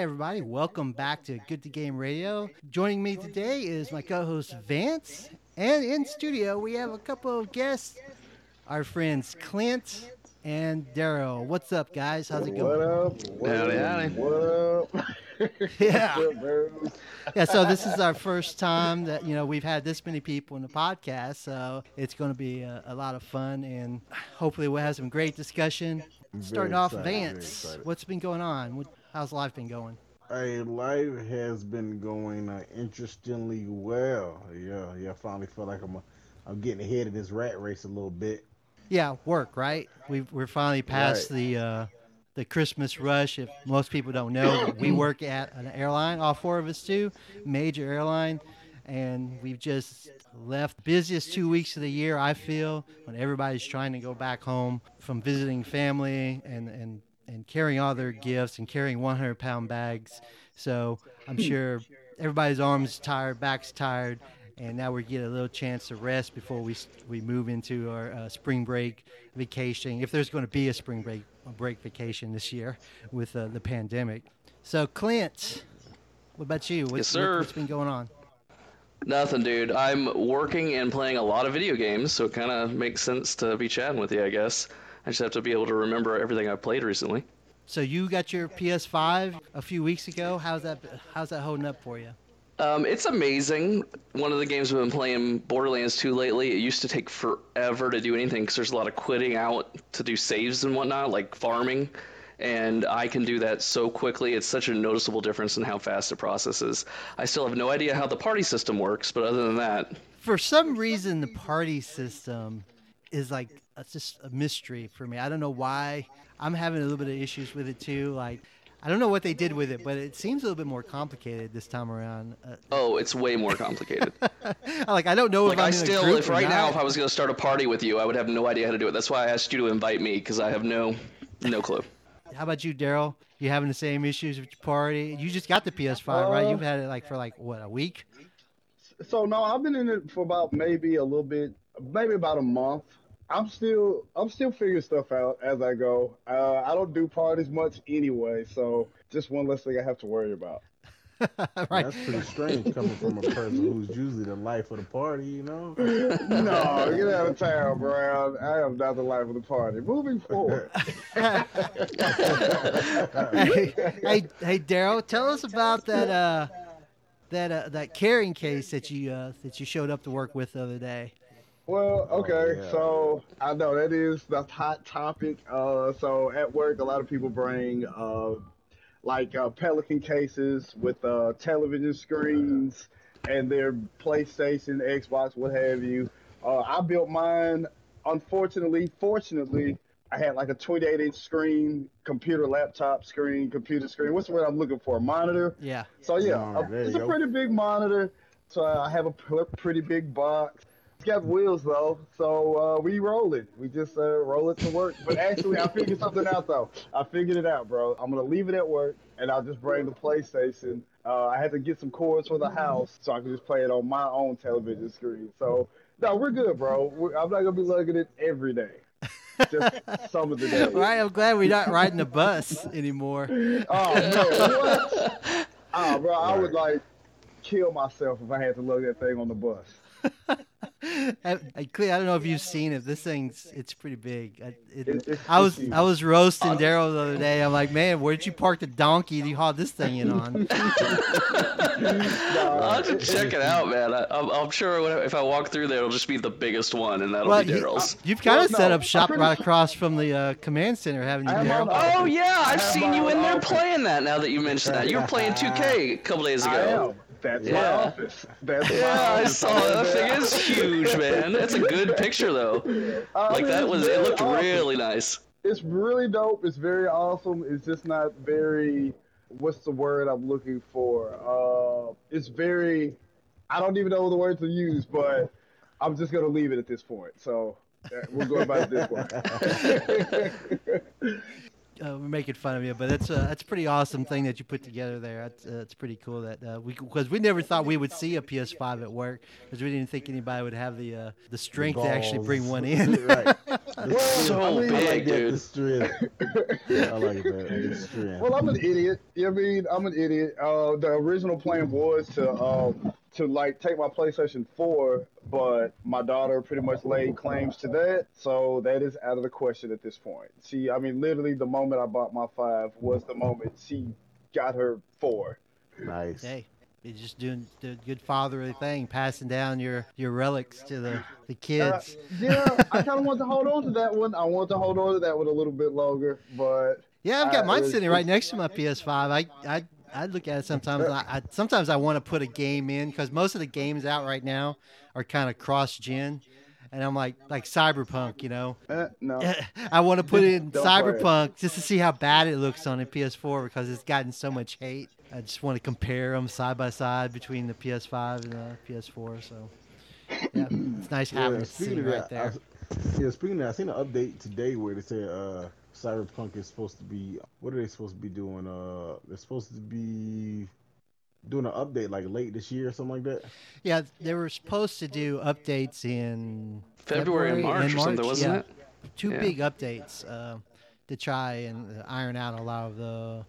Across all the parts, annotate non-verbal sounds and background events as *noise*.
Hi, everybody. Welcome back to Good to Game Radio. Joining me today is my co host Vance. And in studio, we have a couple of guests our friends Clint and Daryl. What's up, guys? How's it What going? up? What Howdy, up? howdy. What up? *laughs* *laughs* Yeah. Up, bro? Yeah, so this is our first time that, you know, we've had this many people in the podcast. So it's going to be a, a lot of fun and hopefully we'll have some great discussion. I'm Starting very off, Vance, what's been going on? What, how's life been going? Hey, life has been going uh, interestingly well. Yeah, yeah. I finally feel like I'm, uh, I'm getting ahead of this rat race a little bit. Yeah, work, right? we we're finally past Right. the uh, the Christmas rush. If most people don't know, *coughs* we work at an airline. All four of us do, major airline, and we've just left busiest two weeks of the year. I feel when everybody's trying to go back home from visiting family and and and carrying all their gifts and carrying 100 pound bags. So I'm sure everybody's arms tired, back's tired, and now we get a little chance to rest before we we move into our uh, spring break vacation. If there's going to be a spring break a break vacation this year with uh, the pandemic. So Clint, what about you? What's, Yes, sir. what's been going on? Nothing, dude. I'm working and playing a lot of video games, so it kind of makes sense to be chatting with you, I guess. I just have to be able to remember everything I've played recently. So you got your PS5 a few weeks ago. How's that? How's that holding up for you? Um, it's amazing. One of the games we've been playing, Borderlands 2, lately, it used to take forever to do anything because there's a lot of quitting out to do saves and whatnot, like farming. And I can do that so quickly. It's such a noticeable difference in how fast it processes. I still have no idea how the party system works, but other than that, For some reason, the party system is like it's just a mystery for me. I don't know why. I'm having a little bit of issues with it too. Like I don't know what they did with it, but it seems a little bit more complicated this time around. Uh, oh, it's way more complicated. *laughs* like I don't know Like if I'm I in still, a group if right now, if I was going to start a party with you, I would have no idea how to do it. That's why I asked you to invite me because I have no, no clue. How about you, Daryl? You having the same issues with your party? You just got the PS5, right? Uh, You've had it like for like what a week? So no, I've been in it for about maybe a little bit, maybe about a month. I'm still, I'm still figuring stuff out as I go. Uh, I don't do parties much anyway, so just one less thing I have to worry about. *laughs* right. That's pretty strange coming from a person who's usually the life of the party, you know? *laughs* no, get out of town, Brown. I am not the life of the party. Moving forward. hey, *laughs* hey, hey, Daryl, tell us about that uh, that uh, that carrying case that you uh, that you showed up to work with the other day. Well, okay, yeah. so I know that is the hot topic. Uh, so at work, a lot of people bring uh, like uh, Pelican cases with uh, television screens and their PlayStation, Xbox, what have you. Uh, I built mine. Unfortunately, fortunately, I had like a 28 inch screen, computer, laptop screen, computer screen. What's the word I'm looking for? A monitor. Yeah. So yeah, Oh, a- it's a go. pretty big monitor. So I have a pretty big box. It's got wheels though, so uh, we roll it. We just uh, roll it to work. But actually, I figured something out though. I figured it out, bro. I'm gonna leave it at work, and I'll just bring the PlayStation. Uh, I had to get some cords for the house, so I can just play it on my own television screen. So no, we're good, bro. we I'm not gonna be lugging it every day. Just *laughs* some of the days. Right. I'm glad we're not riding the bus anymore. Oh man, what? Oh, *laughs* bro, I would like kill myself if I had to lug that thing on the bus. I, I, Cle- I don't know if you've seen it. This thing's it's pretty big. I, it, It- I was I was roasting Daryl the other day. I'm like, man, where'd you park the donkey you hauled this thing in on? *laughs* I'll have to check it out, man. I, I'm, I'm sure if I walk through there, it'll just be the biggest one, and that'll well, be you, Daryl's. you've kind Well, of set up shop pretty right across from the uh, command center, haven't you, Daryl? Oh yeah, I've seen you in there playing that. Now that you mentioned that, you were playing 2K a couple days I ago. That's my office. That's my Yeah, I saw that. Thing is *laughs* huge, man. That's a good picture though. I Like mean, that was. It looked awesome. really nice. It's really dope. It's very awesome. It's just not very. What's the word I'm looking for? Uh, it's very. I don't even know the word to use, but I'm just gonna leave it at this point. So uh, we'll go about it this way. *laughs* uh, we're making fun of you, but that's a that's a pretty awesome thing that you put together there. That's uh, it's pretty cool that uh, we because we never thought we would see a PS5 at work because we didn't think anybody would have the uh, the strength to actually bring one *laughs* in. right. *laughs* So I big, like that, dude. the strength. I like that. The strength. Well, I'm an idiot. You know what I mean? I'm an idiot. Uh, the original plan was to um, to like take my PlayStation 4, but my daughter pretty much laid claims to that, so that is out of the question at this point. She, I mean, literally, the moment I bought my five was the moment she got her four. nice. hey, you're just doing the good fatherly thing, passing down your your relics to the the Uh, kids. yeah, I kind of want to hold on to that one. I want to hold on to that one a little bit longer, but Yeah, I've got Uh, mine it's- sitting right next to my PS5. I I I look at it sometimes. I, I sometimes I want to put a game in because most of the games out right now are kind of cross gen, and I'm like like Cyberpunk, you know. eh, no. *laughs* I want to put in. Cyberpunk just to see how bad it looks on the PS4 because it's gotten so much hate. I just want to compare them side by side between the PS5 and the PS4. So yeah, it's nice having it sitting of right that, there. I, yeah, speaking of that, I seen an update today where they said uh, Cyberpunk is supposed to be. What are they supposed to be doing? Uh, they're supposed to be doing an update like late this year or something like that. Yeah, they were supposed to do updates in February and March in or something, wasn't yeah. it? Two Yeah. big updates uh, to try and uh, iron out a lot of the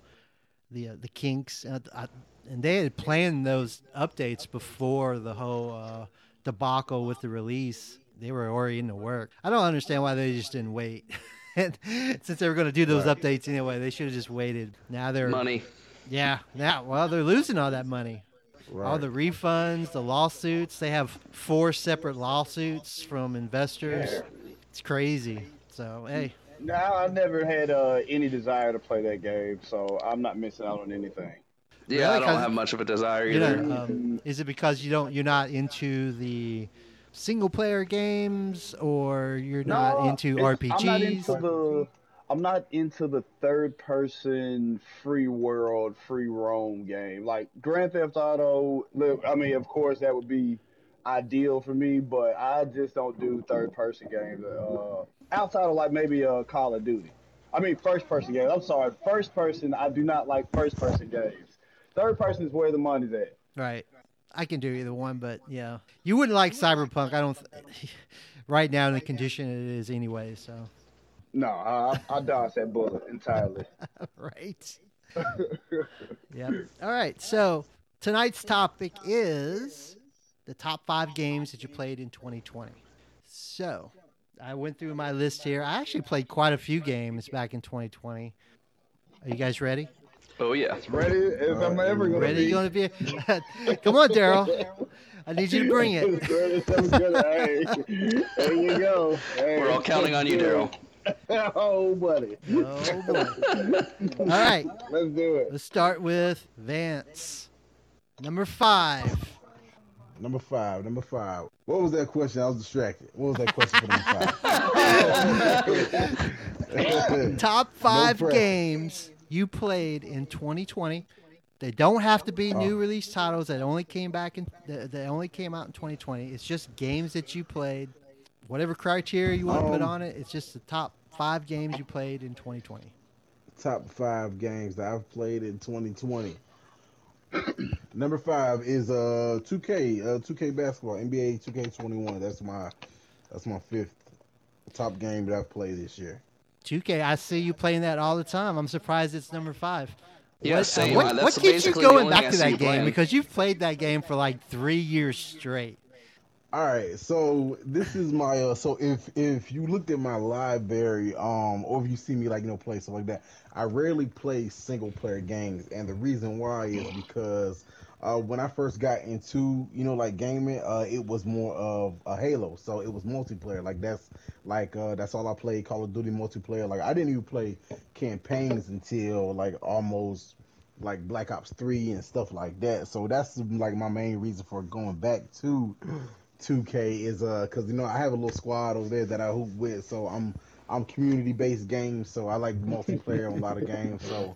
the uh, the kinks. Uh, I, and they had planned those updates before the whole uh, debacle with the release. They were already in the work. I don't understand why they just didn't wait. *laughs* And *laughs* Since they were going to do those Right. updates anyway, they should have just waited. Now they're Money. yeah. Now well, they're losing all that money Right. all the refunds, the lawsuits. They have four separate lawsuits from investors. It's crazy. So hey, No, I never had uh, any desire to play that game, so I'm not missing out on anything. Yeah, Really? I don't have much of a desire you either. know, um, is it because you don't you're not into the single player games or you're not into RPGs? I'm not into the. I'm not into the third person free world free roam game like Grand Theft Auto. I mean, of course, that would be ideal for me, but I just don't do third person games. Uh, outside of like maybe uh, Call of Duty. I mean, first person games. I'm sorry, first person. I do not like first person games. Third person is where the money's at. Right. I can do either one, but yeah, you wouldn't like Cyberpunk. I don't. Th- *laughs* right now in the condition it is anyway. So No, I, I dodge that bullet entirely. *laughs* right. *laughs* Yep. All right. So tonight's topic is the top five games that you played in 2020. So I went through my list here. I actually played quite a few games back in 2020. Are you guys ready? Oh yeah. Ready as I'm uh, ever gonna Ready? be. Going to be? *laughs* Come on, Daryl. I need you to bring it. *laughs* Ready as I'm gonna- hey, there you go. Hey. We're all counting on you, Daryl. *laughs* oh, buddy. Oh boy. All right. Let's do it. Let's start with Vance. Number five. Number five. Number five. What was that question? I was distracted. What was that question for number five? Top five pressure. games you played in 2020. They don't have to be new Oh. release titles that only came back in that that only came out in 2020. It's just games that you played. Whatever criteria you want to put Um, on it, it's just the top five games you played in 2020. Top five games that I've played in 2020. *coughs* Number five is uh 2K, uh 2K basketball, NBA 2K21. That's my that's my fifth top game that I've played this year. 2K, I see you playing that all the time. I'm surprised it's number five. Yeah, what, same. what, what keeps you going back to that game? playing. Because you've played that game for like three years straight. All right, so this is my uh, so if if you looked at my library, um, or if you see me like you know play stuff like that, I rarely play single player games, and the reason why is because uh, when I first got into you know like gaming, uh, it was more of a Halo, so it was multiplayer. Like that's like uh, that's all I played Call of Duty multiplayer. Like I didn't even play campaigns until like almost like Black Ops 3 and stuff like that. So that's like my main reason for going back to *clears throat* 2K is uh cuz you know I have a little squad over there that I hoop with, so I'm I'm community based games, so I like multiplayer on a lot of games. So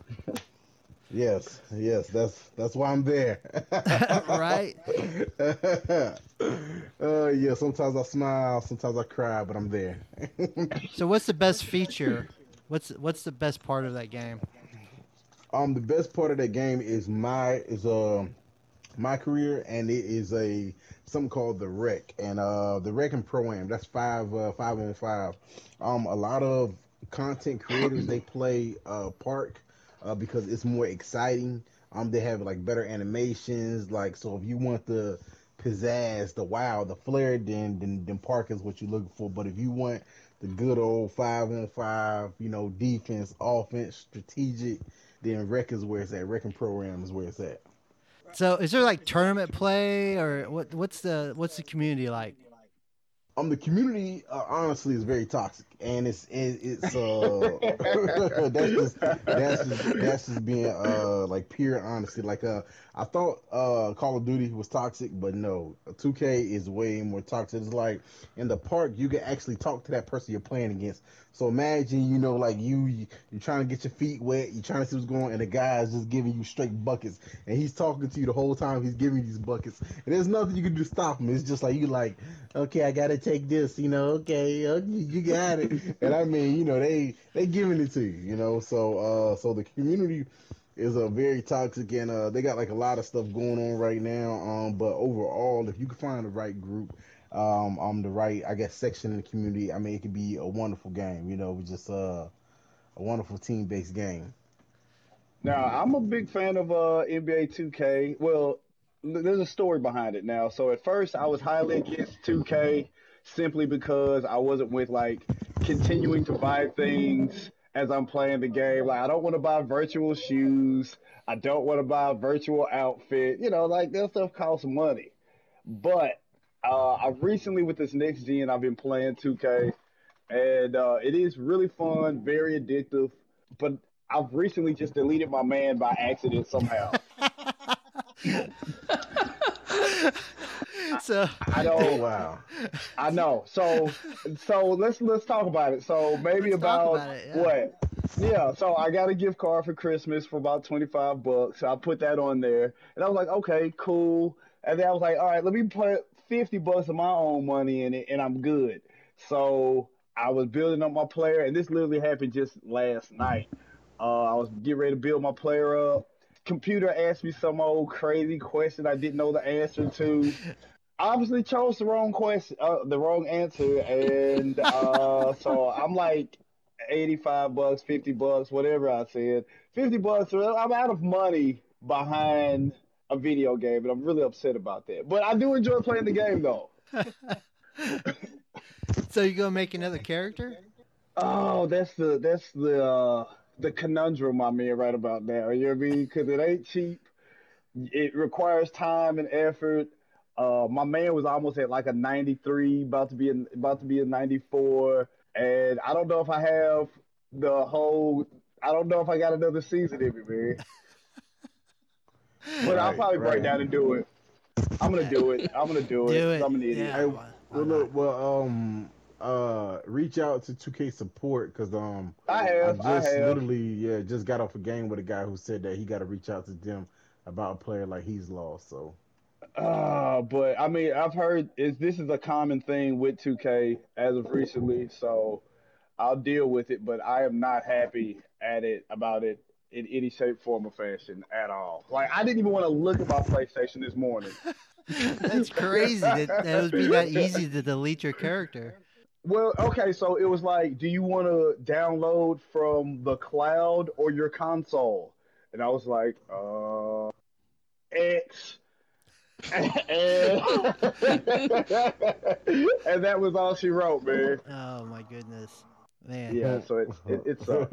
yes, yes, that's that's why I'm there. *laughs* right? uh *laughs* yeah, sometimes I smile, sometimes I cry, but I'm there. So, what's the best feature What's what's the best part of that game? Um, the best part of that game is my is uh my career, and it is a something called the Rec, and uh the Rec and Pro Am. That's five uh, five on five. Um, a lot of content creators they play uh Park uh, because it's more exciting. Um, they have like better animations. Like so, if you want the pizzazz, the wow, the flair, then then, then Park is what you're looking for. But if you want the good old five on five, you know, defense, offense, strategic, then Rec is where it's at. Rec and Pro Am is where it's at. So, is there like tournament play, or what? What's the what's the community like? Um, the community uh, honestly is very toxic, and it's it, it's uh *laughs* that's just that's just that's just being uh like pure honesty. Like uh, I thought uh Call of Duty was toxic, but no, 2K is way more toxic. It's like in the park you can actually talk to that person you're playing against. So imagine you know like you you're trying to get your feet wet, you're trying to see what's going, on, and the guy is just giving you straight buckets, and he's talking to you the whole time. He's giving you these buckets, and there's nothing you can do to stop him. It's just like you like, okay, I gotta take this, you know, okay, okay you got it. *laughs* and I mean, you know, they they giving it to you, you know. So uh, so the community is a very toxic, and uh, they got like a lot of stuff going on right now. Um, but overall, if you can find the right group um, um, the right, I guess, section in the community, I mean, it could be a wonderful game. You know, just uh, a wonderful team-based game. Now, I'm a big fan of uh, NBA 2K. Well, there's a story behind it now. So at first, I was highly against 2K simply because I wasn't with like continuing to buy things as I'm playing the game. Like I don't want to buy virtual shoes. I don't want to buy a virtual outfit. You know, like that stuff costs money. But uh, I've recently with this next gen, I've been playing 2K, and uh, it is really fun, very addictive. But I've recently just deleted my man by accident somehow. *laughs* *laughs* so I know. Oh, wow. I know. So so let's let's talk about it. So maybe Let's about, about it, yeah. what? Yeah. So I got a gift card for Christmas for about twenty five bucks. So I put that on there, and I was like, okay, cool. And then I was like, all right, let me put fifty bucks of my own money in it, and I'm good. So I was building up my player, and this literally happened just last night. Uh, I was getting ready to build my player up. Computer asked me some old crazy question I didn't know the answer to. Obviously chose the wrong question, uh, the wrong answer, and uh, *laughs* so I'm like eighty-five bucks, fifty bucks, whatever I said. Fifty bucks. I'm out of money behind a video game, and I'm really upset about that. But I do enjoy playing the game, though. *laughs* so you gonna make another character? Oh, that's the that's the uh, the conundrum I'm in right about now. You know what I mean? Because it ain't cheap. It requires time and effort. Uh, my man was almost at like a 93, about to be a, about to be a 94, and I don't know if I have the whole. I don't know if I got another season in me, man. *laughs* But I'll Right, probably break down and do it. I'm gonna do it. I'm gonna do it. Do 'cause it. I'm an idiot. Yeah. Hey, why- why well, look, well, um, uh, reach out to 2K support because um, I have. I, just have. literally yeah just got off a game with a guy who said that he got to reach out to them about a player like he's lost. So Uh, but I mean, I've heard is this is a common thing with 2K as of recently, so I'll deal with it. But I am not happy at it about it in any shape, form, or fashion at all. Like I didn't even want to look at my PlayStation this morning. *laughs* That's crazy. That that would be that easy to delete your character. Well, okay, so it was like, do you want to download from the cloud or your console? And I was like, uh, X. and, *laughs* and that was all she wrote, man. Oh my goodness, man. Yeah, so it, it, it's uh,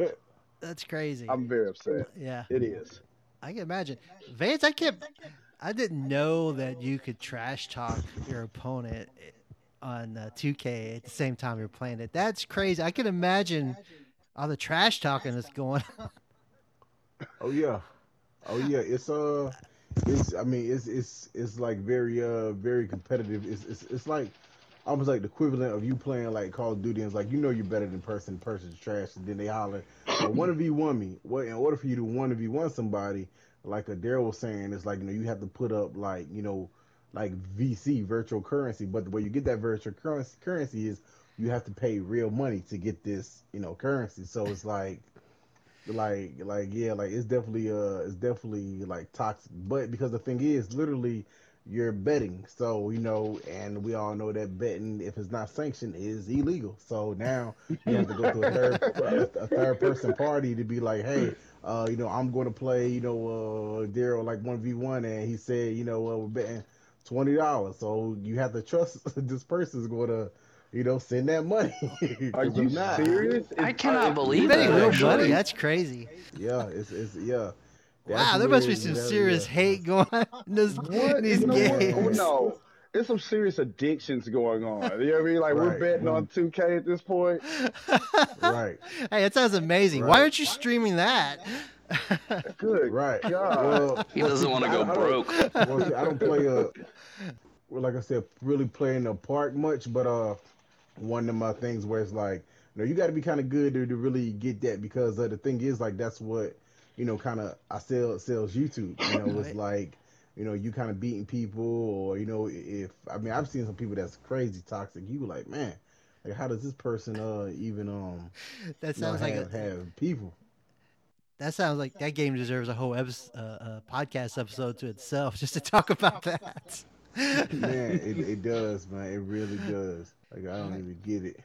That's crazy. I'm very upset. yeah, It is. I can imagine. Vance, I can't. I didn't know that you could trash talk your opponent on uh, 2K at the same time you're playing it. That's crazy. I can imagine all the trash talking that's going. on. oh yeah, oh yeah, it's uh, it's I mean it's it's it's like very uh very competitive. It's it's it's like almost like the equivalent of you playing like Call of Duty and it's like you know you're better than person, person's trash, and then they holler, one you one me. Well, in order for you to one of you one somebody, like Daryl was saying, it's like you know you have to put up like you know like VC virtual currency, but the way you get that virtual currency currency is you have to pay real money to get this, you know, currency. So it's like, like, like, yeah, like it's definitely, uh, it's definitely like toxic. But because the thing is, literally, you're betting. So you know, and we all know that betting, if it's not sanctioned, is illegal. So now you have to go to a third, *laughs* a third person party to be like, hey. Uh, you know, I'm going to play, you know, uh, Daryl like one v one, and he said, you know, uh, we're betting twenty dollars. So you have to trust *laughs* this person is going to, you know, send that money. *laughs* Are you not- serious? I cannot believe that, real money? That's crazy. Yeah, it's it's yeah. That's wow, there must be some serious yeah. hate going on in, this, What? in these You know what? games. Oh, no. There's some serious addictions going on. You know what I mean? Like we're Right. betting on 2K at this point. *laughs* Right, Hey, that sounds amazing. Why aren't you streaming that? *laughs* Good. right. God. Well, He doesn't want to I- go I don't- broke. well, see, I don't play uh well, like I said, really play in the park much, but uh, one of my things where it's like, you know, you got to be kind of good to, to really get that because uh, the thing is like that's what you know, kind of I sell sells YouTube. You *coughs* know, it's like you know you kind of beating people or you know if I mean I've seen some people that's crazy toxic. You were like, man, like how does this person uh even um *laughs* That you know, sounds like have, a, have people? that sounds like that game deserves a whole episode, uh, uh, podcast episode to itself just to talk about that. *laughs* Man, it, it *laughs* does, man. It really does. Like I don't even get it.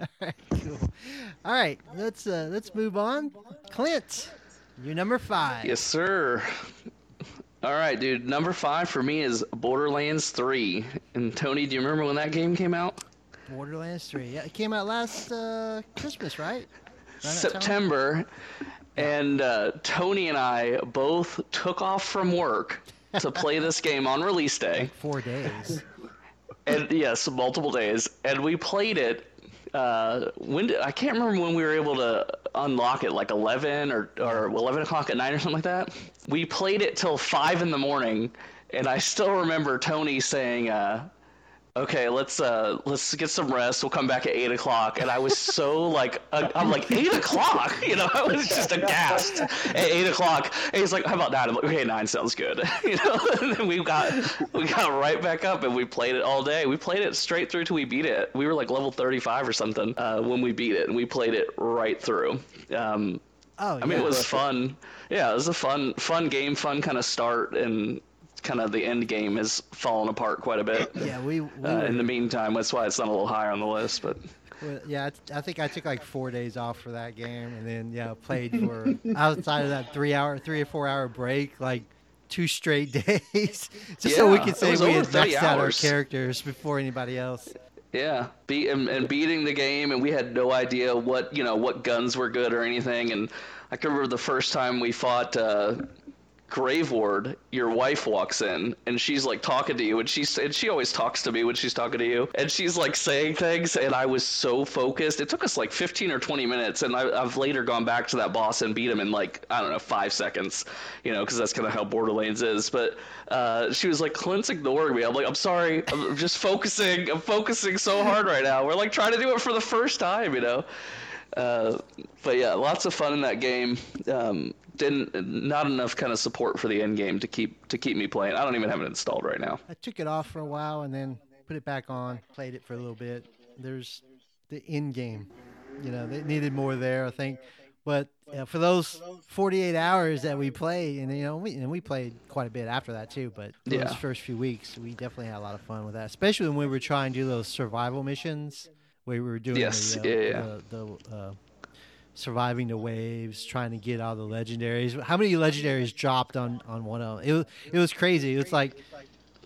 *laughs* All right, cool. All right, let's uh, let's move on. Clint, you're number five. Yes, sir. All right, dude. Number five for me is Borderlands 3. And Tony, do you remember when that game came out? Borderlands 3. Yeah, it came out last uh, Christmas, right? Around that time? September. And uh, Tony and I both took off from work to play this game on release day. Like four days. And yes, multiple days, and we played it. Uh, when did, I can't remember when we were able to unlock it, like eleven or or eleven o'clock at night or something like that. We played it till five in the morning, and I still remember Tony saying, uh, "Okay, let's uh, let's get some rest. We'll come back at eight o'clock." And I was so like, uh, I'm like eight o'clock, you know, *laughs* I was just aghast at eight o'clock. And he's like, "How about nine? I'm like, "Okay, nine sounds good," *laughs* you know. *laughs* And then we got we got right back up and we played it all day. We played it straight through till we beat it. We were like level 35 or something uh, when we beat it, and we played it right through. Um, Oh, yeah. I mean, it was fun. Yeah, it was a fun, fun game, fun kind of start, and kind of the end game has fallen apart quite a bit. Yeah, we. we Uh, in the meantime, that's why it's not a little higher on the list. But Well, yeah, I, I think I took like four days off for that game, and then yeah, played for outside of that three hour, three or four hour break, like two straight *laughs* days, just so we could say we had 30 maxed out our characters before anybody else. yeah, beat and, and beating the game, and we had no idea what you know what guns were good or anything. And I can remember the first time we fought. Uh, Graveward, your wife walks in and she's like talking to you, and she's and she always talks to me when she's talking to you, and she's like saying things, and I was so focused. It took us like 15 or 20 minutes, and I, I've later gone back to that boss and beat him in like I don't know five seconds, you know, because that's kind of how Borderlands is. But uh, she was like, "Clint's ignoring me." I'm like, "I'm sorry, I'm just focusing. I'm focusing so hard right now. We're like trying to do it for the first time, you know." Uh, but yeah, lots of fun in that game. Um, didn't not enough kind of support for the end game to keep to keep me playing. I don't even have it installed right now. I took it off for a while and then put it back on, played it for a little bit. There's the end game, you know, they needed more there, I think. But uh, for those 48 hours that we played, and you know, we and we played quite a bit after that too. But those first few weeks, we definitely had a lot of fun with that, especially when we were trying to do those survival missions we were doing Yes, the, uh, yeah, yeah. the, the uh, surviving the waves, trying to get all the legendaries. How many legendaries dropped on on one of them? It was it was crazy. It was like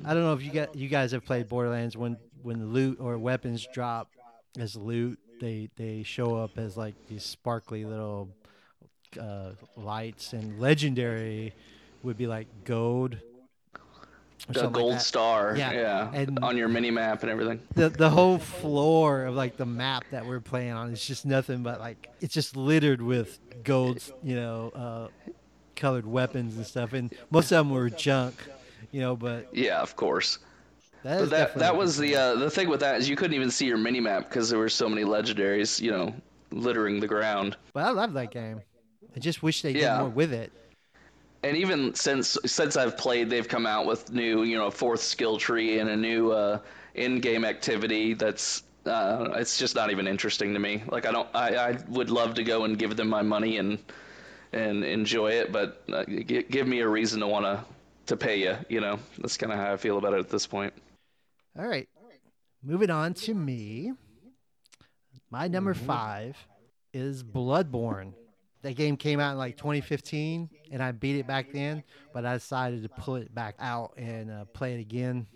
I don't know if you got you guys have played Borderlands when when the loot or weapons drop as loot, they they show up as like these sparkly little uh, lights, and legendary would be like gold. A something like gold star, Yeah, yeah, and- on your mini map and everything. the the whole floor of like the map that we're playing on is just nothing but like it's just littered with gold, you know, uh, colored weapons and stuff, and most of them were junk, you know. But Yeah, of course. that But that that was the uh, the thing with that is you couldn't even see your mini map because there were so many legendaries, you know, littering the ground. But I love that game. I just wish they Yeah. did more with it. And even since since I've played, they've come out with new, you know, fourth skill tree and a new uh, in-game activity that's uh, it's just not even interesting to me. Like I don't, I, I would love to go and give them my money and and enjoy it, but uh, g- give me a reason to want to to pay you. You know, that's kind of how I feel about it at this point. All right. Moving on to me. My number five is Bloodborne. That game came out in like 2015, and I beat it back then, but I decided to pull it back out and uh, play it again.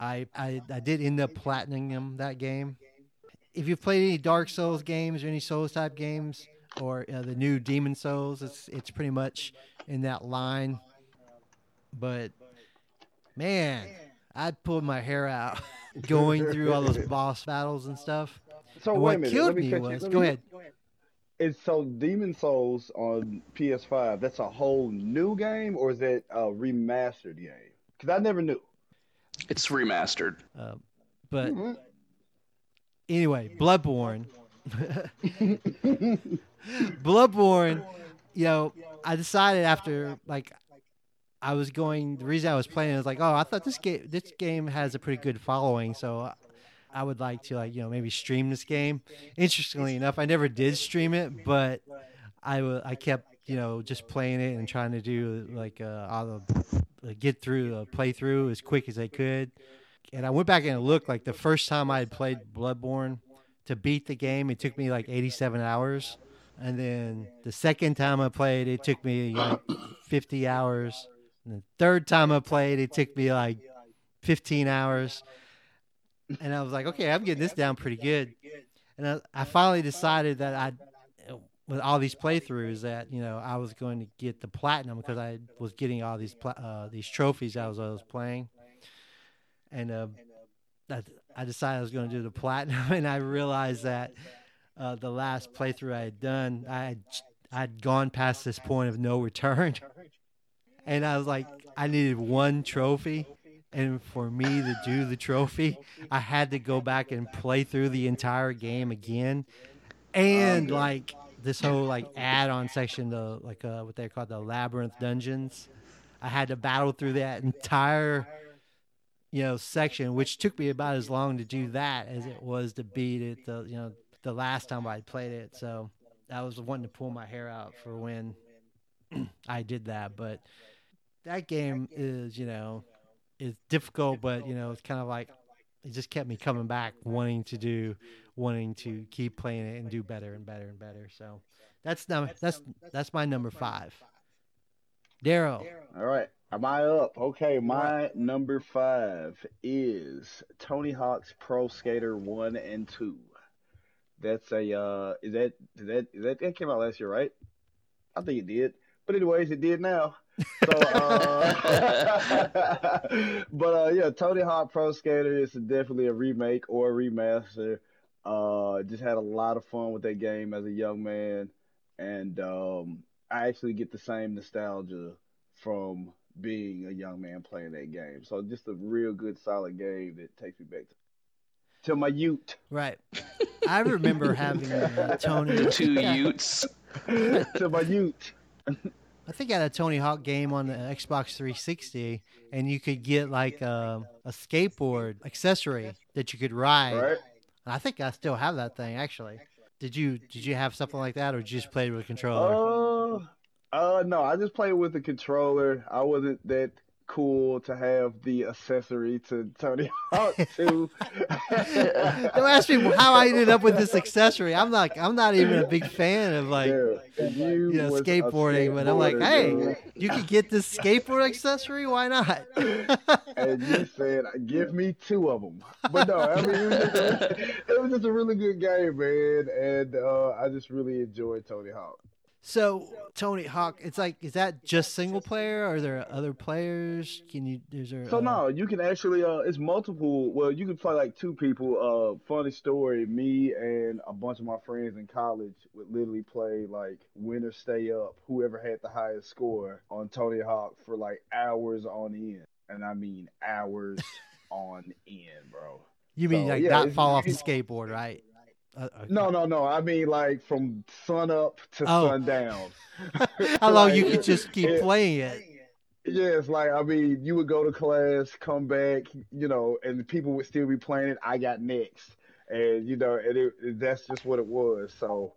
I, I I did end up platinum that game. If you've played any Dark Souls games or any Souls type games, or uh, the new Demon Souls, it's it's pretty much in that line. But man, I'd pull my hair out *laughs* going through all those *laughs* boss battles and stuff. So And what minute. killed me me cut you- was let go me- ahead. It's so Demon Souls on PS5. That's a whole new game, or is it a remastered game? Because I never knew. It's remastered. Uh, but Mhm. anyway, Bloodborne. *laughs* Bloodborne, you know, I decided after like I was going. The reason I was playing it was like, oh, I thought this game this game has a pretty good following, so I would like to like you know maybe stream this game. Interestingly enough, I never did stream it, but I wa- I kept you know just playing it and trying to do like uh, all the uh, get through the playthrough as quick as I could. And I went back and looked like the first time I had played Bloodborne to beat the game, it took me like 87 hours. And then the second time I played, it took me like 50 hours. And the third time I played, it took me like 15 hours. And I was like, okay, I'm getting this down pretty good. And I, I finally decided that I, with all these playthroughs, that you know I was going to get the platinum because I was getting all these pla- uh, these trophies as I was playing. And uh, I, I decided I was going to do the platinum, *laughs* and I realized that uh, the last playthrough I had done, I had, I'd gone past this point of no return, *laughs* and I was like, I needed one trophy, and for me to do the trophy, I had to go back and play through the entire game again, and like this whole like add-on section, the like uh, what they call the labyrinth dungeons. I had to battle through that entire you know section, which took me about as long to do that as it was to beat it. The you know the last time I played it, so I was wanting to pull my hair out for when *clears throat* I did that. But that game is you know is difficult, but you know it's kind of like it just kept me coming back, wanting to do, wanting to keep playing it and do better and better and better. So that's number that's that's my number five. Daryl. All right. Am I up? Okay, my number five is Tony Hawk's Pro Skater One and Two. That's a uh is that is that is that that came out last year, right? I think it did. But anyways, it did now. So uh *laughs* *laughs* But uh yeah, Tony Hawk Pro Skater is definitely a remake or a remaster. Uh just had a lot of fun with that game as a young man and um I actually get the same nostalgia from being a young man playing that game. So just a real good, solid game that takes me back to, to my youth. Right. I remember having uh, *laughs* Tony. Two Utes. to my youth. I think I had a Tony Hawk game on the Xbox 360, and you could get like a, a skateboard accessory that you could ride. Right? I think I still have that thing actually. Did you did you have something like that, or did you just play with a controller? Uh, uh, no, I just played with the controller. I wasn't that cool to have the accessory to Tony Hawk *laughs* 2. *laughs* Don't ask me how I ended up with this accessory. I'm like I'm not even a big fan of like Yeah, you, you know skateboarding, but I'm like, hey, dude. you could get this skateboard accessory. Why not? *laughs* and you said, "Give me two of them." But no, I mean, it was, just a, it was just a really good game, man, and uh, I just really enjoyed Tony Hawk. So Tony Hawk, it's like, is that just single player? Are there other players? Can you? Is there? So uh, no, you can actually, uh, it's multiple. Well, you can play like two people. Uh, funny story, me and a bunch of my friends in college would literally play like win or stay up. Whoever had the highest score on Tony Hawk for like hours on end, and I mean hours *laughs* on end, bro. You mean So, like yeah, not fall off the skateboard, right? Uh, okay. No, no, no. I mean like from sun up to Oh. sundown. *laughs* How long you could just keep it- playing it? Yeah, it's like I mean, you would go to class, come back, you know, and people would still be playing it. I got next, and you know, and it, it, that's just what it was. So,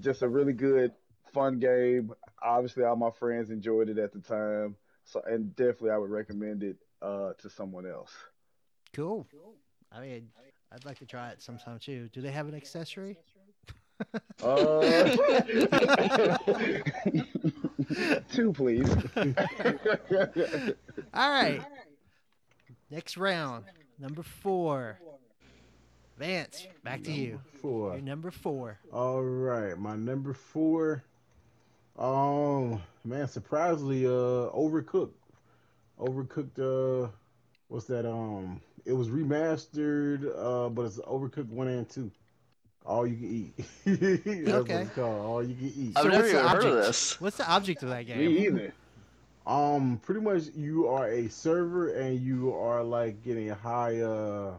just a really good, fun game. Obviously, all my friends enjoyed it at the time. So, and definitely, I would recommend it uh, to someone else. Cool. I mean, I'd like to try it sometime too. Do they have an accessory? Uh, *laughs* two, please. *laughs* All right. Next round, number four. Vance, back to you. Four. You're number four. All right, my number four. Um, man, surprisingly, uh, overcooked. Overcooked. Uh, what's that? Um, it was remastered. Uh, but it's overcooked one and two. All you can eat. *laughs* That's what Okay. it's called. All you can eat. I've never what's the even heard of object? this. What's the object of that game? Me game? either. Um, pretty much you are a server and you are like getting high uh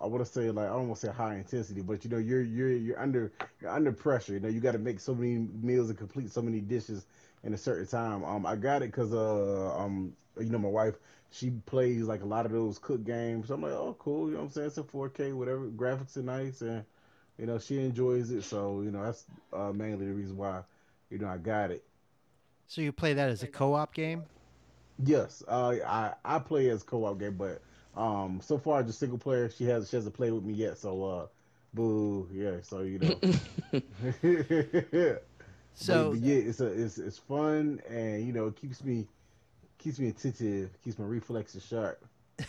I wanna say like I don't want to say high intensity, but you know, you're you're you're under you're under pressure. You know, you gotta make so many meals and complete so many dishes in a certain time. Um I got it because uh um you know my wife she plays like a lot of those cook games. So I'm like, oh cool, you know what I'm saying? It's a 4K, whatever, graphics are nice and you know, she enjoys it, so you know, that's uh mainly the reason why, you know, I got it. So you play that as a co-op game? Yes, uh, I I play as co-op game, but um, so far just single player. She has she hasn't played with me yet, so uh, boo, yeah. So you know, *laughs* *laughs* So but, but yeah, it's a it's it's fun and you know it keeps me keeps me attentive, keeps my reflexes sharp. *laughs*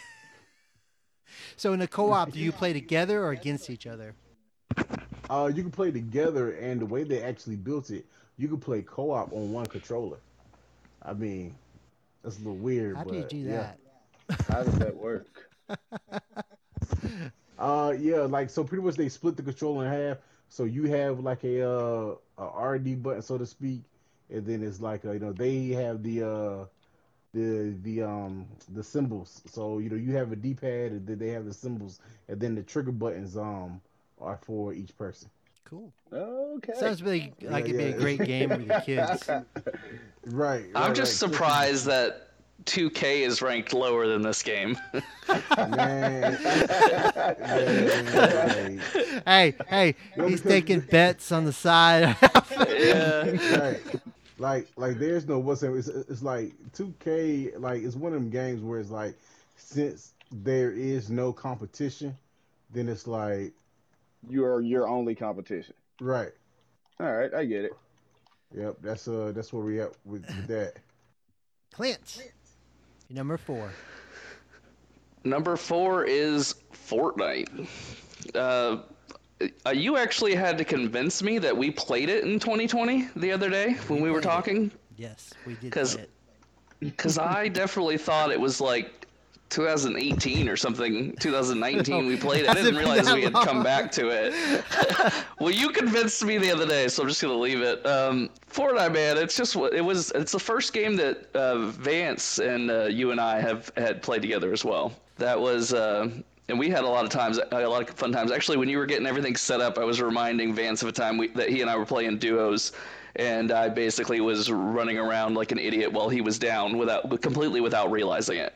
so in a co-op, do you play together or against each other? Uh, you can play together, and the way they actually built it, you can play co-op on one controller. I mean, that's a little weird. How do you but, do yeah. that? How does that work? *laughs* Uh, yeah, like so pretty much they split the controller in half. So you have like a uh a RD button, so to speak, and then it's like uh, you know they have the uh the the um the symbols. So you know you have a D-pad, and then they have the symbols, and then the trigger buttons um are for each person. Cool. Okay. Sounds really like Yeah, it'd be a great game with your kids. *laughs* Right. I'm right, just right. surprised that 2K is ranked lower than this game. *laughs* Man, man, *laughs* hey, hey, he's taking bets on the side. yeah. right. Like, like, there's no what's it's, it's like 2K. Like, it's one of them games where it's like, since there is no competition, then it's like, You're your only competition. right. All right, I get it. Yep. That's uh, that's where we at with, with that. Clint, you're number four. Number four is Fortnite. Uh, uh, you actually had to convince me that we played it in 2020 the other day when we, were played it. talking, Yes, we did 'Cause- play it. because I *laughs* definitely thought it was like 2018 or something. 2019 we played it. I didn't realize we had come back to it. *laughs* well, you convinced me the other day, so I'm just gonna leave it. Um, Fortnite, man, it's just it was. It's the first game that uh, Vance and uh, you and I have had played together as well. That was. Uh, and we had a lot of times, a lot of fun times. Actually, when you were getting everything set up, I was reminding Vance of a time we, that he and I were playing duos, and I basically was running around like an idiot while he was down, without completely without realizing it.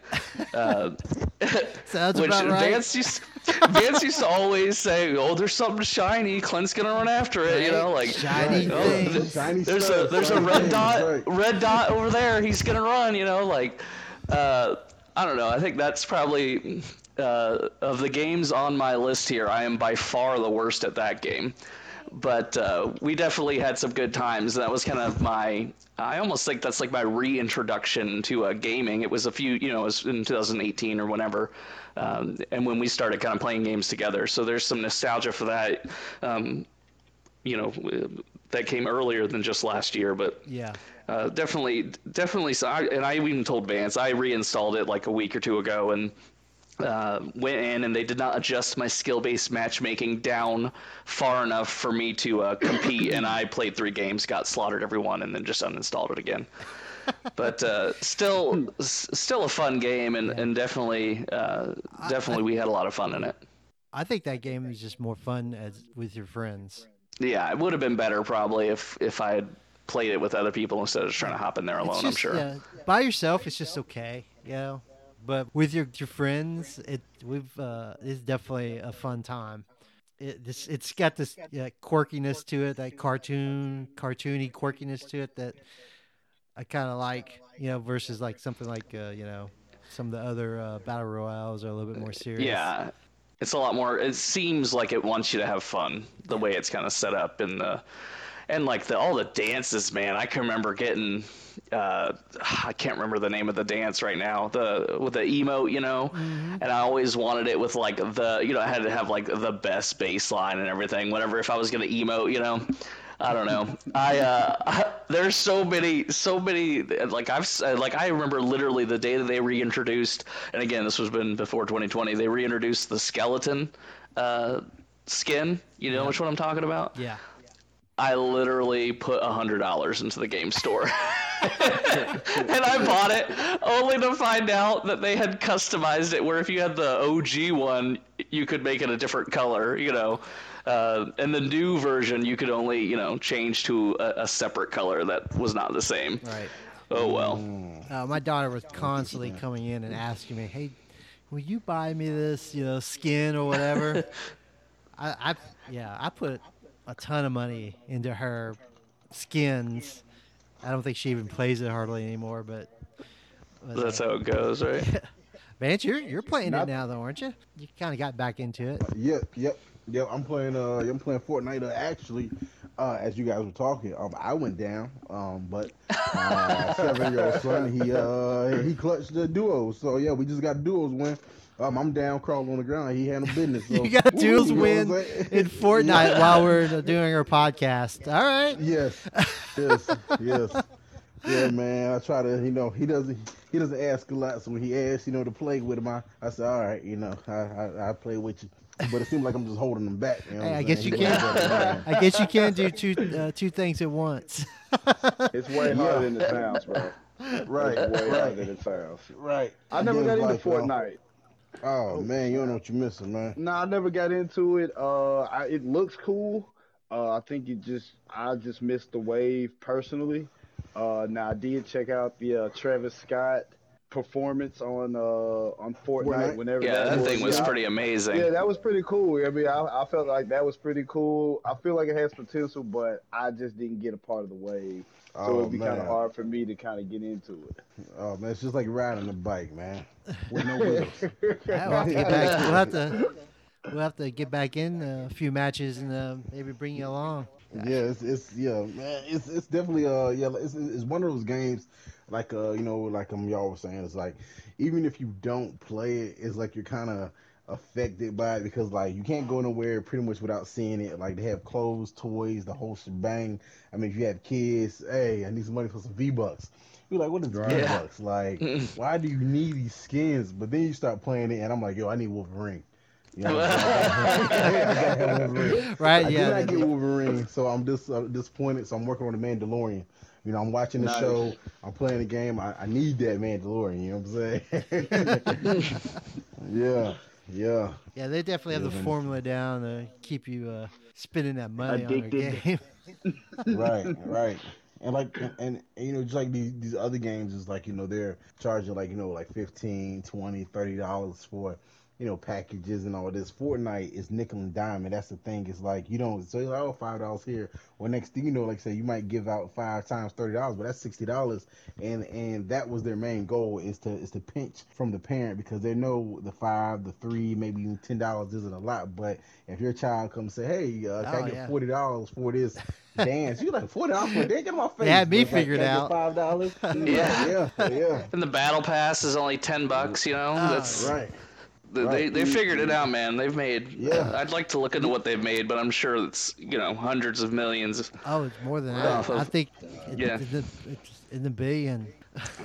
Uh, *laughs* Sounds which about right. Vance used, Vance used to always say, "Oh, there's something shiny. Clint's gonna run after it." You know, like Shiny oh, things. Shiny there's a stuff, there's a red things, dot right. red dot over there. He's gonna run. You know, like uh, I don't know. I think that's probably uh, of the games on my list here. I am by far the worst at that game. But uh, we definitely had some good times. That was kind of my. I almost think that's like my reintroduction to uh, gaming. It was a few, you know, it was in 2018 or whenever, um, and when we started kind of playing games together. So there's some nostalgia for that. Um, you know, that came earlier than just last year, but Yeah. uh, definitely, definitely. So I, and I even told Vance I reinstalled it like a week or two ago and uh, went in, and they did not adjust my skill-based matchmaking down far enough for me to uh, compete. and I played three games, got slaughtered every one, and then just uninstalled it again. but uh, still, s- still a fun game, and, and definitely, uh, definitely, we had a lot of fun in it. I think that game is just more fun as with your friends. Yeah, it would have been better probably if if I had played it with other people instead of just trying to hop in there alone. It's I'm sure. yeah, by yourself, it's just okay, you know. But with your your friends, it we've uh, it's definitely a fun time. it, this, it's got this yeah, quirkiness to it, that cartoon, cartoony quirkiness to it that I kind of like, you know, versus like something like uh, you know some of the other uh, battle royales are a little bit more serious. Yeah, it's a lot more. It seems like it wants you to have fun the way it's kind of set up in the and like the all the dances, man. I can remember getting. Uh, I can't remember the name of the dance right now. The with the emote, you know, and I always wanted it with like the, you know, I had to have like the best bass line and everything. Whatever, if I was gonna emote, you know, I don't know. *laughs* I uh, there's so many, so many. Like I've like I remember literally the day that they reintroduced, and again this was been before 2020. They reintroduced the skeleton uh, skin. You know which one I'm talking about? Yeah. I literally put a hundred dollars into the game store. *laughs* *laughs* and I bought it only to find out that they had customized it where if you had the OG one, you could make it a different color, you know. Uh, and the new version, you could only, you know, change to a, a separate color that was not the same. Right. Oh well. Uh, my daughter was constantly coming in and asking me, "Hey, will you buy me this, you know, skin or whatever?" *laughs* I, I, yeah, I put a ton of money into her skins. I don't think she even plays it hardly anymore, but, but, That's uh, how it goes, right? *laughs* Vance, you're you're playing Not- it now though, aren't you? You kind of got back into it. Yep, yep, yep. I'm playing. Uh, I'm playing Fortnite. Uh, actually, uh, as you guys were talking, um, I went down. Um, but uh, seven year old son, he uh, he clutched the duos. So yeah, we just got duos win. Um, I'm down, crawling on the ground. He had no business. *laughs* So, you got woo, duels you know win what I'm saying? in *laughs* Fortnite Yeah. while we're doing our podcast. All right. Yes, yes, yes. Yeah, man. I try to, you know, he doesn't, he doesn't ask a lot. So when he asks, you know, to play with him, I, I say, all right, you know, I, I, I play with you. But it seems like I'm just holding him back. You know Hey, I I'm guess saying? you can. does. *laughs* I guess you can do two uh, two things at once. It's way harder than it sounds, bro. Right, It's way harder right, than it sounds. right. I never got Again, into like, Fortnite. Oh man, you don't know what you're missing, man. No, I never got into it. Uh, I, it looks cool. Uh, I think it just, I just missed the wave personally. Uh, now I did check out the uh, Travis Scott performance on uh on Fortnite, Fortnite? whenever Yeah, that thing was Yeah, pretty amazing. Yeah, that was pretty cool. I mean, I, I felt like that was pretty cool. I feel like it has potential, but I just didn't get a part of the wave, so Oh it'd be kind of hard for me to kind of get into it. oh man, it's just like riding a bike, man, *laughs* with no wheels. *laughs* We'll have to get back. We'll have to. We'll have to get back in a few matches and uh, maybe bring you along. Yeah, it's it's yeah, man. It's it's definitely uh yeah, it's it's one of those games like uh you know like um y'all were saying it's like even if you don't play it, it's like you're kind of affected by it because like you can't go nowhere pretty much without seeing it. Like they have clothes, toys, the whole shebang. I mean, if you have kids, hey, I need some money for some V bucks. You're like, what is V Yeah. bucks? Like, why do you need these skins? But then you start playing it, and I'm like, yo, I need Wolverine. You know what I'm saying? *laughs* *laughs* I gotta Wolverine. Right? I yeah. did not that- get Wolverine, so I'm dis- uh, disappointed. So I'm working on the Mandalorian. You know, I'm watching the Nice. show. I'm playing the game. I, I need that Mandalorian. You know what I'm saying? *laughs* yeah, yeah. Yeah, they definitely have Yeah, the man. formula down to keep you uh, spending that money on Addicted. game. *laughs* right, right. And like, and, and, you know, just like these, these other games is like, you know, they're charging like, you know, like 15 20 30 dollars for, you know, packages and all this. Fortnite is nickel and dime, and that's the thing. It's like you don't so you're like, oh, five dollars here. Well, next thing you know, like I say, you might give out five times thirty dollars, but that's sixty dollars. And and that was their main goal is to is to pinch from the parent because they know the five, the three, maybe even ten dollars isn't a lot. But if your child comes say, hey, uh, can Oh, I get yeah. forty dollars for this? *laughs* dance. You like forty dollars for a dance? Get on my face. They had me But, like, figured can I get out. Five dollars. *laughs* Yeah. yeah, yeah. And the battle pass is only ten bucks. You know, Oh, that's Right. They, Right. they figured it out, man. They've made. Yeah. I'd like to look into what they've made, but I'm sure it's you know hundreds of millions. Oh, it's more than Right. that. I think it, Yeah. it's, in the, it's in the billion.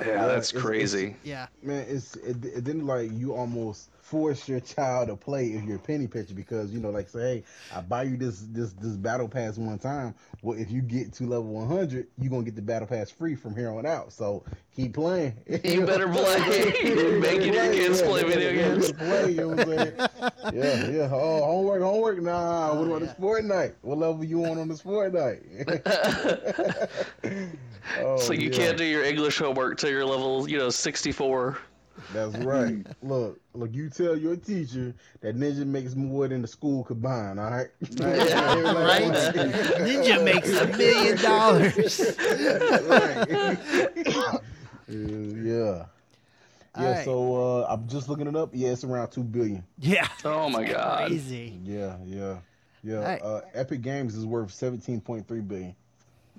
Yeah, that's it's- crazy. Yeah. Man, it's it, it then like you almost force your child to play if you're a penny pitcher because you know like say hey I buy you this this this battle pass one time well if you get to level 100 you're gonna get the battle pass free from here on out so keep playing You better *laughs* play. Making your kids play video games. play, you know what I'm saying? yeah yeah oh homework homework nah oh, what about this Fortnite what level you on on this Fortnite *laughs* *laughs* oh, so you yeah. can't do your English homework till you're level, you know, 64. That's *laughs* right. look, look. You tell your teacher that Ninja makes more than the school combined. All right. *laughs* right? *laughs* Ninja makes a million dollars. yeah. Yeah, Alright. so uh, I'm just looking it up. Yeah, it's around two billion. Yeah. Oh my god. Crazy. Yeah, yeah, yeah. Alright. Uh, Epic Games is worth 17.3 billion.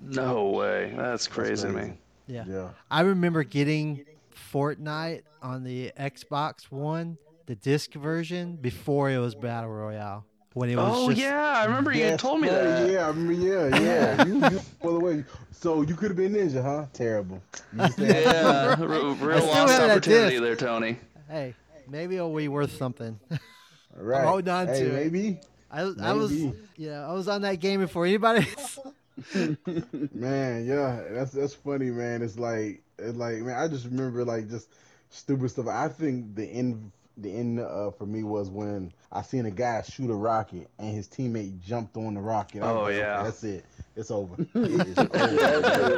No way. That's crazy, to crazy. me. Yeah. Yeah. I remember getting Fortnite on the Xbox One, the disc version, before it was Battle Royale. When it was Oh just, yeah, I remember you That's told me that. Yeah, I remember, yeah, yeah. *laughs* you, you, by the way, so you could have been Ninja, huh? Terrible. You *laughs* Yeah, r- I real still lost have that opportunity disc. there, Tony. Hey, maybe it'll be worth something. *laughs* right. holding on hey, to it. maybe. I, I was, yeah, I was on that game before anybody. Man, yeah, that's that's funny, man. It's like it's like man, I just remember like just stupid stuff. I think the end the end uh, for me was when I seen a guy shoot a rocket and his teammate jumped on the rocket. Oh, like, yeah. that's it. It's over. *laughs* It's over. That's *laughs* pretty,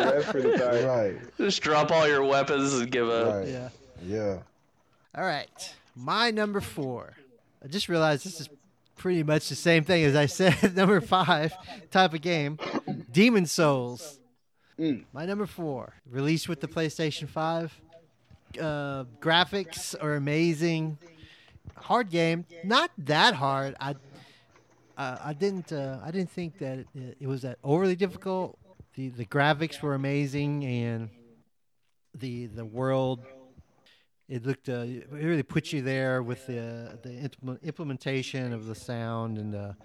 that's pretty tight. right, Just drop all your weapons and give up. right, yeah. yeah. All right, my number four. I just realized this is pretty much the same thing as I said. *laughs* number five type of game, Demon's Souls. Mm. My number four, released with the PlayStation Five. Uh, graphics are amazing. Hard game, not that hard. I uh, I didn't uh, I didn't think that it, it was that overly difficult. the The graphics were amazing, and the the world it looked uh, it really put you there with the the implementation of the sound and the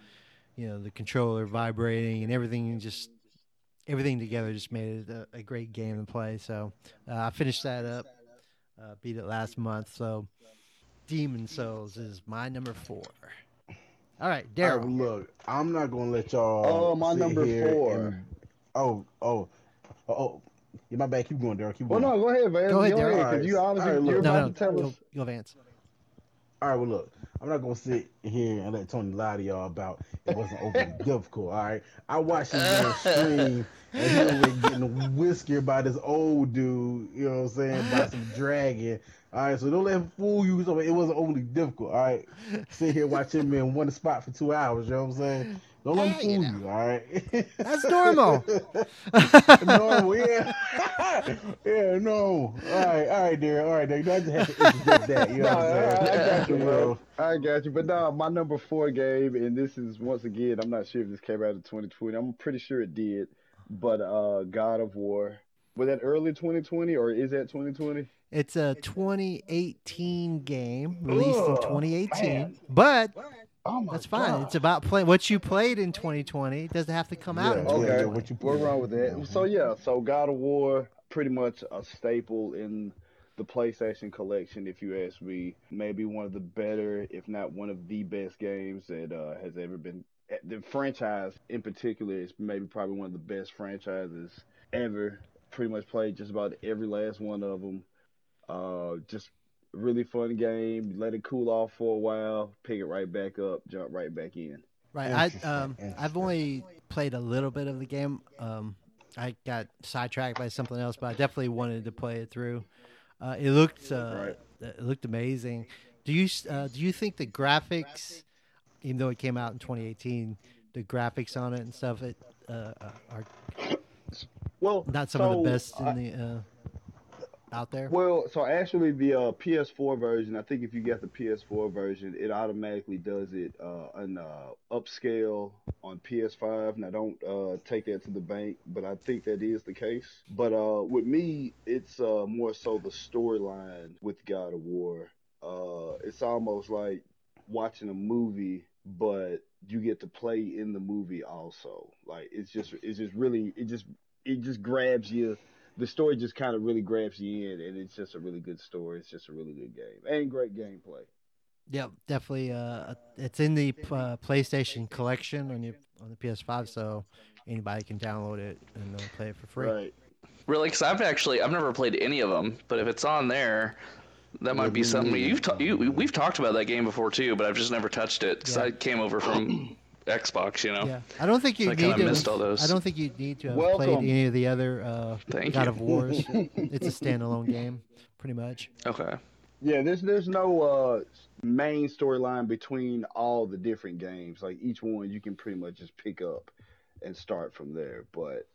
you know the controller vibrating and everything just everything together just made it a, a great game to play so uh, i finished that up uh, beat it last month so Demon's Souls is my number four all right All right, daryl well, look, I'm not gonna let y'all. Oh, my sit number here four. and- oh, oh, oh, oh. Yeah, my bad. Keep going, Daryl. Keep going. Well, no, go ahead, man. Go ahead, Derek. because you honestly, All right, you're look. no about no to tell go, us. go Vance. All right, well, look, I'm not gonna sit here and let Tony lie to y'all about it wasn't overly *laughs* difficult. All right, I watched him on stream and he was getting whiskered by this old dude. You know what I'm saying? By some dragon. All right, so don't let him fool you. It wasn't overly difficult. All right, sit here watch him in one spot for two hours. You know what I'm saying? Don't let Hey, you him fool you. All right. *laughs* That's normal. *laughs* normal, *laughs* yeah, yeah, no. All right, all right, dear. all right, there. You know, I just have to interject that. You know what I'm saying? I got you, You bro. I got you. But no, my number four game, and this is once again, I'm not sure if this came out of 2020. I'm pretty sure it did. But uh, God of War. Was that early 2020 or is that 2020? It's a 2018 game released in 2018, man. but Oh my that's fine. God. It's about play what you played in 2020. It doesn't have to come out in Yeah, Okay. what you What's wrong with that? So yeah, so God of War, pretty much a staple in the PlayStation collection, if you ask me. Maybe one of the better, if not one of the best games that uh, has ever been. The franchise in particular is maybe probably one of the best franchises ever. Pretty much played just about every last one of them. Uh, just really fun game. Let it cool off for a while, pick it right back up, jump right back in. Right. I um I've only played a little bit of the game. Um, I got sidetracked by something else, but I definitely wanted to play it through. Uh, it looked uh, Right. it looked amazing. Do you s- uh, do you think the graphics, even though it came out in 2018, the graphics on it and stuff, it uh, are Well, not some of the best in I- the uh, out there? Well, so actually, the uh, PS4 version, I think if you get the PS4 version, it automatically does it uh, an uh, upscale on PS5. Now, don't uh, take that to the bank, but I think that is the case. But uh, with me, it's uh, more so the storyline with God of War. Uh, it's almost like watching a movie, but you get to play in the movie also. Like it's just, it's just really, it just, it just grabs you the story just kind of really grabs you in, and it's just a really good story. It's just a really good game and great gameplay. Yeah, definitely. Uh, it's in the uh, PlayStation collection on your on the PS5, so anybody can download it and uh, play it for free. Right. Really, because I've actually I've never played any of them, but if it's on there, that might be something you've ta- you we've talked about that game before too, but I've just never touched it because Yeah. I came over from Xbox, you know. Yeah, I don't think you So I need kinda to. missed all those. I don't think you need to have Welcome. played any of the other uh, Thank God you. of Wars. *laughs* it's a standalone game, pretty much. Okay. Yeah, there's there's no uh, main storyline between all the different games. Like each one, you can pretty much just pick up and start from there. But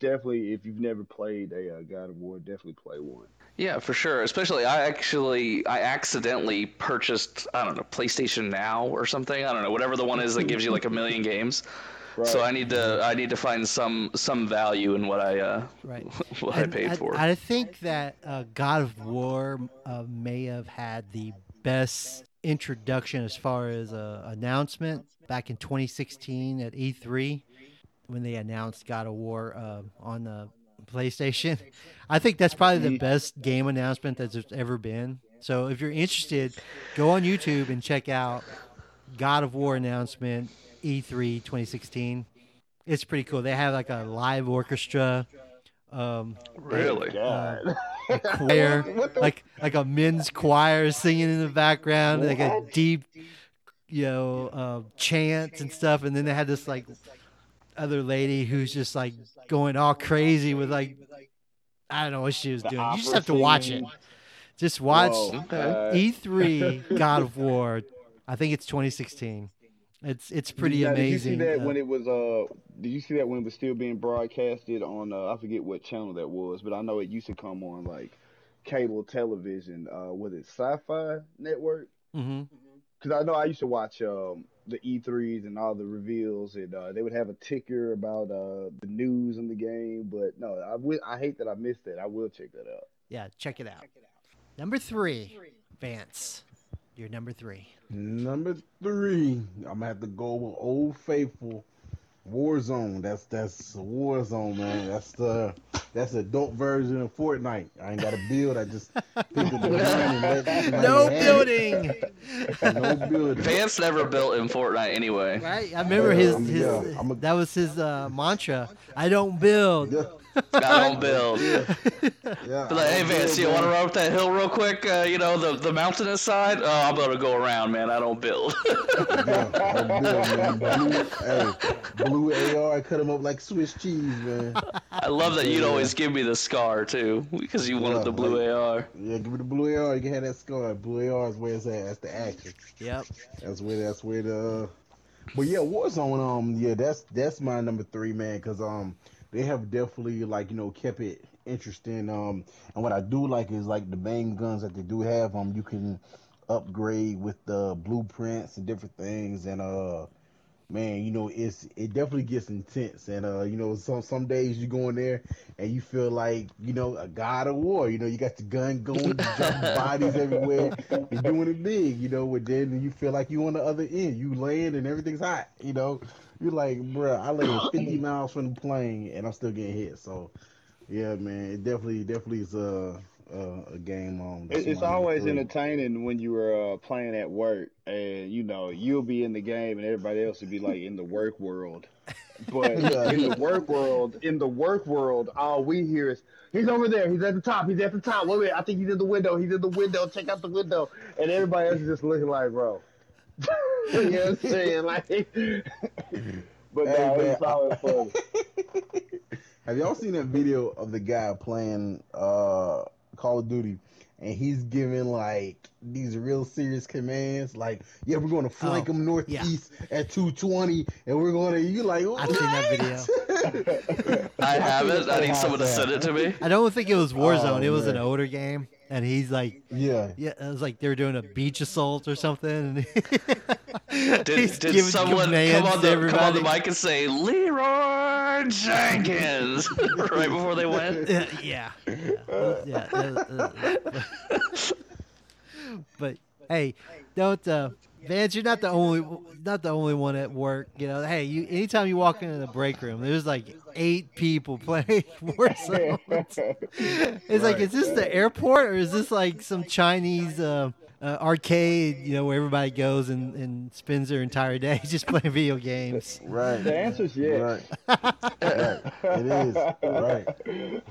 definitely, if you've never played a uh, God of War, definitely play one. Yeah, for sure. Especially, I actually, I accidentally purchased, I don't know, PlayStation Now or something. I don't know, whatever the one is that gives you like a million games. Right. So I need to, I need to find some some value in what I, uh, Right. *laughs* what I And paid for. I think that uh, God of War uh, may have had the best introduction as far as uh, announcement back in 2016 at E3 when they announced God of War uh, on the PlayStation. I think that's probably the best game announcement that's ever been. So if you're interested, go on YouTube and check out God of War announcement E E3 2016. It's pretty cool. They have like a live orchestra. Um, really? God. choir, *laughs* like like a men's choir singing in the background, like a deep, you know, uh, chant and stuff. And then they had this like other lady who's just like going all crazy with like I don't know what she was doing. You just have to watch it. Just watch Whoa, Okay. E3 *laughs* God of War. I think it's 2016. It's it's pretty Now, amazing. Did you see that Uh, when it was uh? Did you see that when it was still being broadcasted on? Uh, I forget what channel that was, but I know it used to come on like cable television. Uh, was it Sci-Fi Network? Because I know I used to watch um the E3s and all the reveals, and uh, they would have a ticker about uh the news in the game. But no, I I hate that I missed that. I will check that out. Yeah, check it out. Number three, Vance. You're number three. Number three, I'm gonna have to go with Old Faithful Warzone. That's that's Warzone, man. That's the that's the adult version of Fortnite. I ain't got to build. I just pick up the and let somebody *laughs* No building. No building. Vance never built in Fortnite anyway. Right? I remember his, Um, his yeah, I'm a- that was his uh, mantra. I don't build. *laughs* Yeah, I don't build. yeah. Be like, hey Vance, you want to man. run up that hill real quick? Uh, you know, the the mountainous side. Oh, I'm gonna go around, man. I don't build. Yeah, I build. *laughs* Blue, hey, blue AR, I cut him up like Swiss cheese, man. I love that you'd always give me the scar too, because you wanted Yeah, the blue like- AR. Yeah, give me the blue AR. You can have that scar. Blue AR is where it's at. That's the action. Yep. That's where that's where the. But yeah, Warzone. Um, yeah, that's that's my number three, man. Because um, they have definitely like you know kept it interesting. Um, and what I do like is like the bang guns that they do have. Um, you can upgrade with the blueprints and different things. And uh, man, you know it's it definitely gets intense. And uh, you know some some days you go in there and you feel like you know a god of war. You know you got the gun going, you dropping *laughs* bodies everywhere. You're doing it big, you know. But then you feel like you on the other end. You land and everything's hot. You know, you're like, bruh, I landed *coughs* 50 miles from the plane and I'm still getting hit. So, yeah, man, it definitely definitely is a a, a game. It, it's always entertaining when you are uh, playing at work, and you know you'll be in the game, and everybody else will be like in the work world. But *laughs* in the work world, in the work world, all we hear is he's over there, he's at the top, he's at the top. Wait a minute, I think he's in the window, he's in the window. Check out the window, and everybody else is just looking like, bro. *laughs* you know what I'm saying? Like, *laughs* but Hey, no, man, it's always funny. Have y'all seen that video of the guy playing uh Call of Duty and he's giving like these real serious commands like, yeah, we're going to flank Oh, them northeast at 220 and we're going to you like I've seen that video. I haven't. I need *laughs* someone to send it to me. I don't think it was Warzone. Oh, it was an man. older game, and he's like, yeah. yeah, it was like they were doing a beach assault or something. *laughs* Did, He's did giving someone come on, the, come on the mic and say Leroy Jenkins *laughs* right before they went? Uh, yeah, yeah, yeah. uh, uh, *laughs* but hey, don't uh, Vance. You're not the only not the only one at work. You know, hey, you anytime you walk into the break room, there's like eight people playing *laughs* Warzone. *laughs* It's like, is this the airport or is this like some Chinese uh, uh, arcade? You know, where everybody goes and, and spends their entire day *laughs* just playing video games. Right. The answer is yes. Right. right. It is. Right.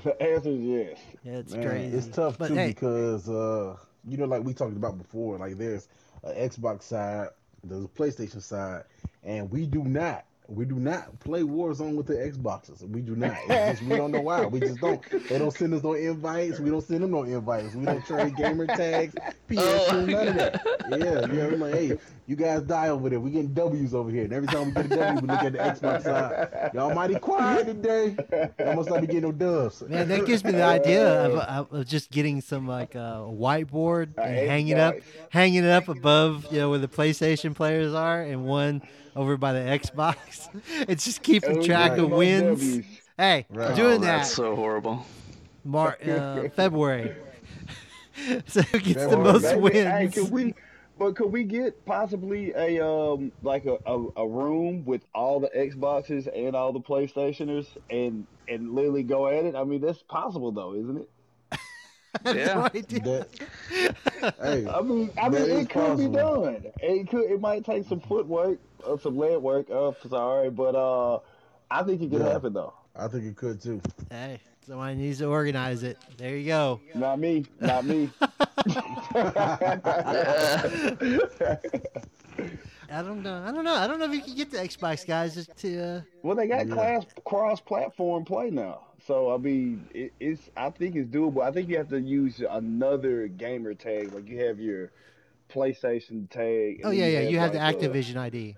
The answer is yes. Yeah, it's Man, crazy. It's tough but too hey, because uh, you know, like we talked about before, like there's an Xbox side, there's a PlayStation side, and we do not We do not play Warzone with the Xboxes. We do not. Just, we don't know why. We just don't. They don't send us no invites. We don't send them no invites. We don't trade gamer tags, PS2, Oh, none of that. Yeah, yeah. I'm like, hey, you guys die over there. We getting W's over here. And every time we get a W, we look at the Xbox side. Y'all mighty quiet today. Y'all must not be getting no dubs. Man, that gives me the idea of, of, of just getting some like uh, a whiteboard A and hanging up, hanging it up above, you know, where the PlayStation players are, and one over by the Xbox. *laughs* it's just keeping Oh, track right. of wins. W's. Hey, Right. doing oh, that That's so horrible. Mar- *laughs* uh, February. *laughs* so who gets the most Maybe- Hey, wins? could we? But could we get possibly a um like a, a, a room with all the Xboxes and all the PlayStationers and and literally go at it? I mean, that's possible though, isn't it? *laughs* I have Yeah. That, hey, I mean, I mean, it could be done. It could. It might take some footwork or some leg work. Uh, sorry, but uh, I think it could Yeah. happen though. I think it could too. Hey, somebody needs to organize it. There you go. Not me. Not me. *laughs* *laughs* I don't know. I don't know. I don't know if you can get the Xbox guys to. Uh, Well, they got Yeah. class cross-platform play now, so I mean, it, it's. I think it's doable. I think you have to use another gamer tag, like you have your PlayStation tag. oh then yeah, yeah. You have the like, uh, Activision ID.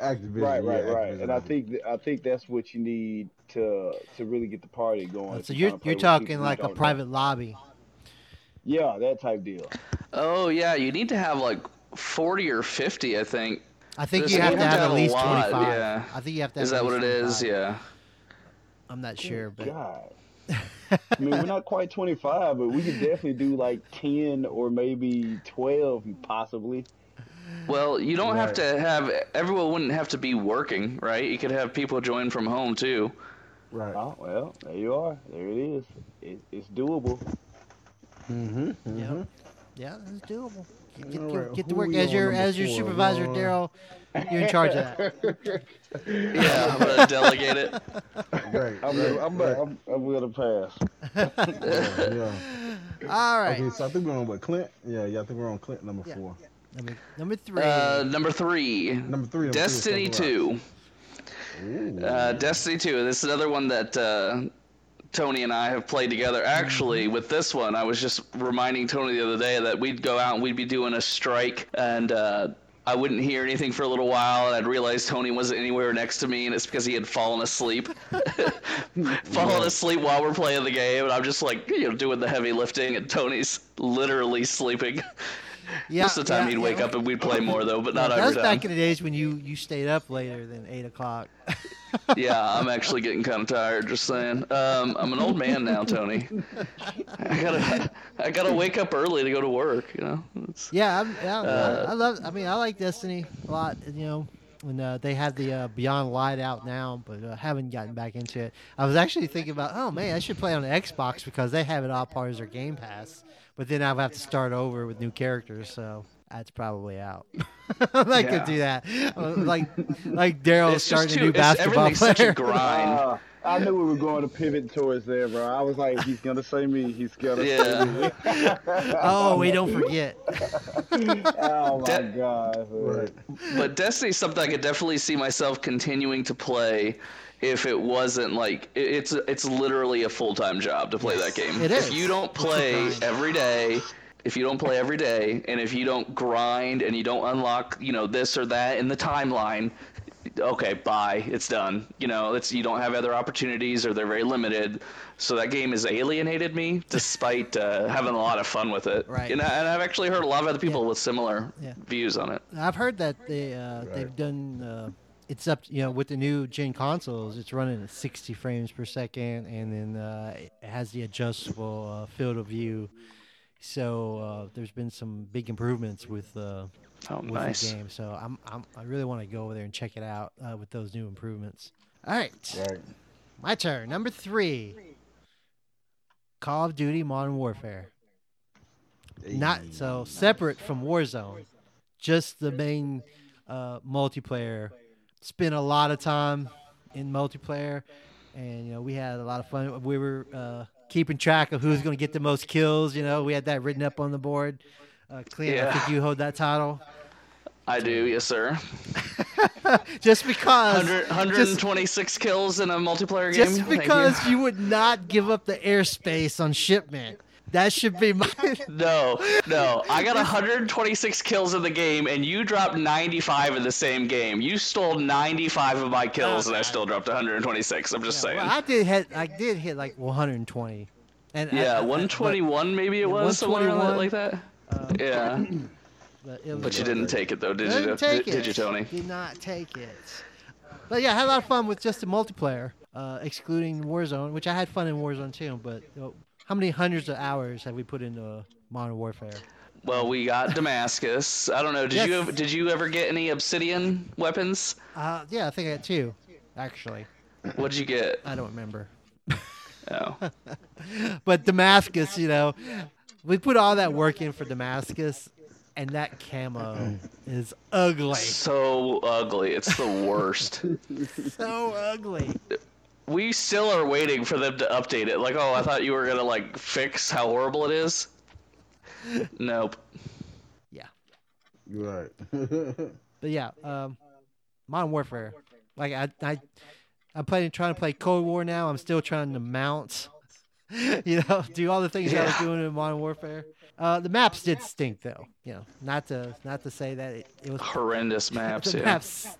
Activision. Right, right, yeah, right. Activision. And I think th- I think that's what you need to to really get the party going. if So you're you're trying to play you're with talking like a don't know. private lobby. Yeah, that type deal. Oh yeah, you need to have like forty or fifty, I think. I think There's- you you have to have to have have at least 25. yeah. I think you have to. Have Is at that what least it is? 25. Yeah. I'm not sure, but God. *laughs* I mean, we're not quite 25, but we could definitely do like 10 or maybe 12, possibly. Well, you don't have to have everyone wouldn't have to be working, right? You could have people join from home too. Right. Oh, well, there you are. There it is. It, it's doable. Mm-hmm. yeah, yeah, it's doable. Get, get, right, get to work as your as your supervisor, Daryl. You're in charge of that. *laughs* Yeah, I'm gonna *laughs* delegate it. Right. I'm, right, I'm, right. I'm, I'm going to pass. Yeah, yeah. *laughs* All right. Okay, so I think we're on what Clint? Yeah, yeah. I think we're on Clint number Yeah. four. Number number three. Uh, number three, Number three. number Destiny something Two. Uh, Destiny 2. This is another one that uh, Tony and I have played together. Actually, with this one, I was just reminding Tony the other day that we'd go out and we'd be doing a strike, and uh, I wouldn't hear anything for a little while, and I'd realize Tony wasn't anywhere next to me, and it's because he had fallen asleep. *laughs* fallen asleep while we're playing the game, and I'm just like, you know, doing the heavy lifting, and Tony's literally sleeping. Yeah, Most of the time yeah, he'd wake yeah. up and we'd play more, though, but not that every was time. back in the days when you you stayed up later than eight o'clock. *laughs* yeah, I'm actually getting kind of tired. Just saying. Um, I'm an old man now, Tony. I gotta, I gotta wake up early to go to work. You know. It's, Yeah, I'm, yeah Uh, I, love. I mean, I like Destiny a lot. You know, when uh, they had the uh, Beyond Light out now, but uh, haven't gotten back into it. I was actually thinking about, oh man, I should play on the Xbox because they have it all part of their Game Pass. But then I'll have to start over with new characters, so that's probably out. *laughs* I'm not Yeah. gonna do that. Uh, like, like Daryl starting too. a new It's, basketball everything's player. such a *laughs* grind. Uh, I knew we were going to pivot towards there, bro. I was like, he's going to say me. He's going to Yeah. say me. *laughs* oh, we don't forget. oh, my De- God. Right. but Destiny's something I could definitely see myself continuing to play. If it wasn't like it- it's it's literally a full time job to play that game. It If you don't play It's a grind. every day, if you don't play every day, and if you don't grind and you don't unlock, you know, this or that in the timeline, okay, bye, it's done. You know, it's you don't have other opportunities or they're very limited. So that game has alienated me, despite uh, having a lot of fun with it. Right. And, I, and I've actually heard a lot of other people Yeah. with similar Yeah. views on it. I've heard that they uh, they've done. Uh, it's up, you know, with the new gen consoles. It's running at 60 frames per second, and then uh, it has the adjustable uh, field of view. So uh, there's been some big improvements with uh, Oh, with nice. the game. So I'm, I'm I really want to go over there and check it out uh, with those new improvements. All right, Right. my turn. Number three. Call of Duty Modern Warfare. Not so separate from Warzone, just the main uh, multiplayer. Spent a lot of time in multiplayer, and you know we had a lot of fun. We were uh, keeping track of who's going to get the most kills. You know, we had that written up on the board. Uh, Clint, I think you hold that title. I do, yes, sir. *laughs* just because 100, 126 kills in a multiplayer game. just Thank you. because you. would not give up the airspace on shipment. That should be my. *laughs* No, no. I got 126 kills in the game, and you dropped 95 in the same game. You stole 95 of my kills, and I still dropped 126. I'm just saying. Well, I did hit. I did hit like 120. And yeah, I- I- 121 maybe it was somewhere 121. like that. but, uh, Yeah, *coughs* but, it was- but you didn't take it though, did you? Did, did you, Tony? Did not take it. But yeah, I had a lot of fun with just the multiplayer, uh, excluding Warzone, which I had fun in Warzone too. But you know, how many hundreds of hours have we put into Modern Warfare? Well, we got Damascus. I don't know. Did you Yes. ever, did you ever get any obsidian weapons? Uh, yeah, I think I had two, actually. What did you get? I don't remember. Oh, *laughs* But Damascus, you know, we put all that work in for Damascus, and that camo is ugly. so ugly. It's the worst. *laughs* So ugly. We still are waiting for them to update it. Like, oh, I thought you were gonna like fix how horrible it is. Nope. Yeah. You're right. *laughs* But yeah, um, Modern Warfare. Like I, I, I'm playing, trying to play Cold War now. I'm still trying to mount. *laughs* you know, do all the things I was doing in Modern Warfare. Uh, the maps did stink though. You know, not to not to say that it, it was Horrendous *laughs* maps. the Yeah. maps.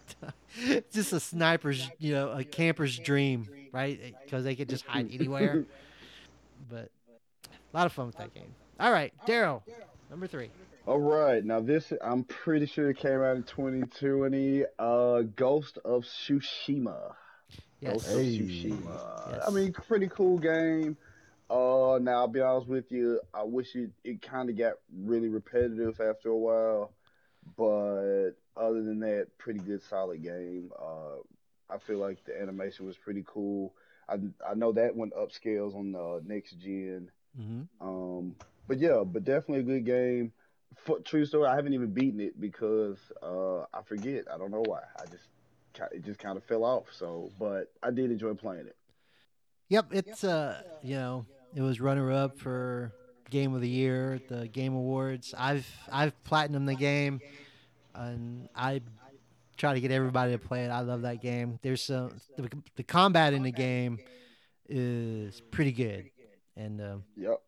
*laughs* just a sniper's, you know, a camper's dream, right? Because they could just hide anywhere. but a lot of fun with that game. All right, Daryl, number three. All right, now this I'm pretty sure it came out in 2020. Uh, Ghost of Tsushima. Yes. Ghost of Tsushima. Yes. I mean, pretty cool game. Uh, now I'll be honest with you. I wish it it kind of got really repetitive after a while, but other than that, pretty good, solid game. Uh, I feel like the animation was pretty cool. I I know that one upscales on the next gen. hmm Um, but yeah, but definitely a good game. For, true story, I haven't even beaten it because uh, I forget. I don't know why. I just it just kind of fell off. So, but I did enjoy playing it. Yep, it's uh, you know, it was runner up for game of the year at the Game Awards. I've I've platinum the game, and I try to get everybody to play it. I love that game. There's some the, the combat in the game is pretty good, and um, Yep.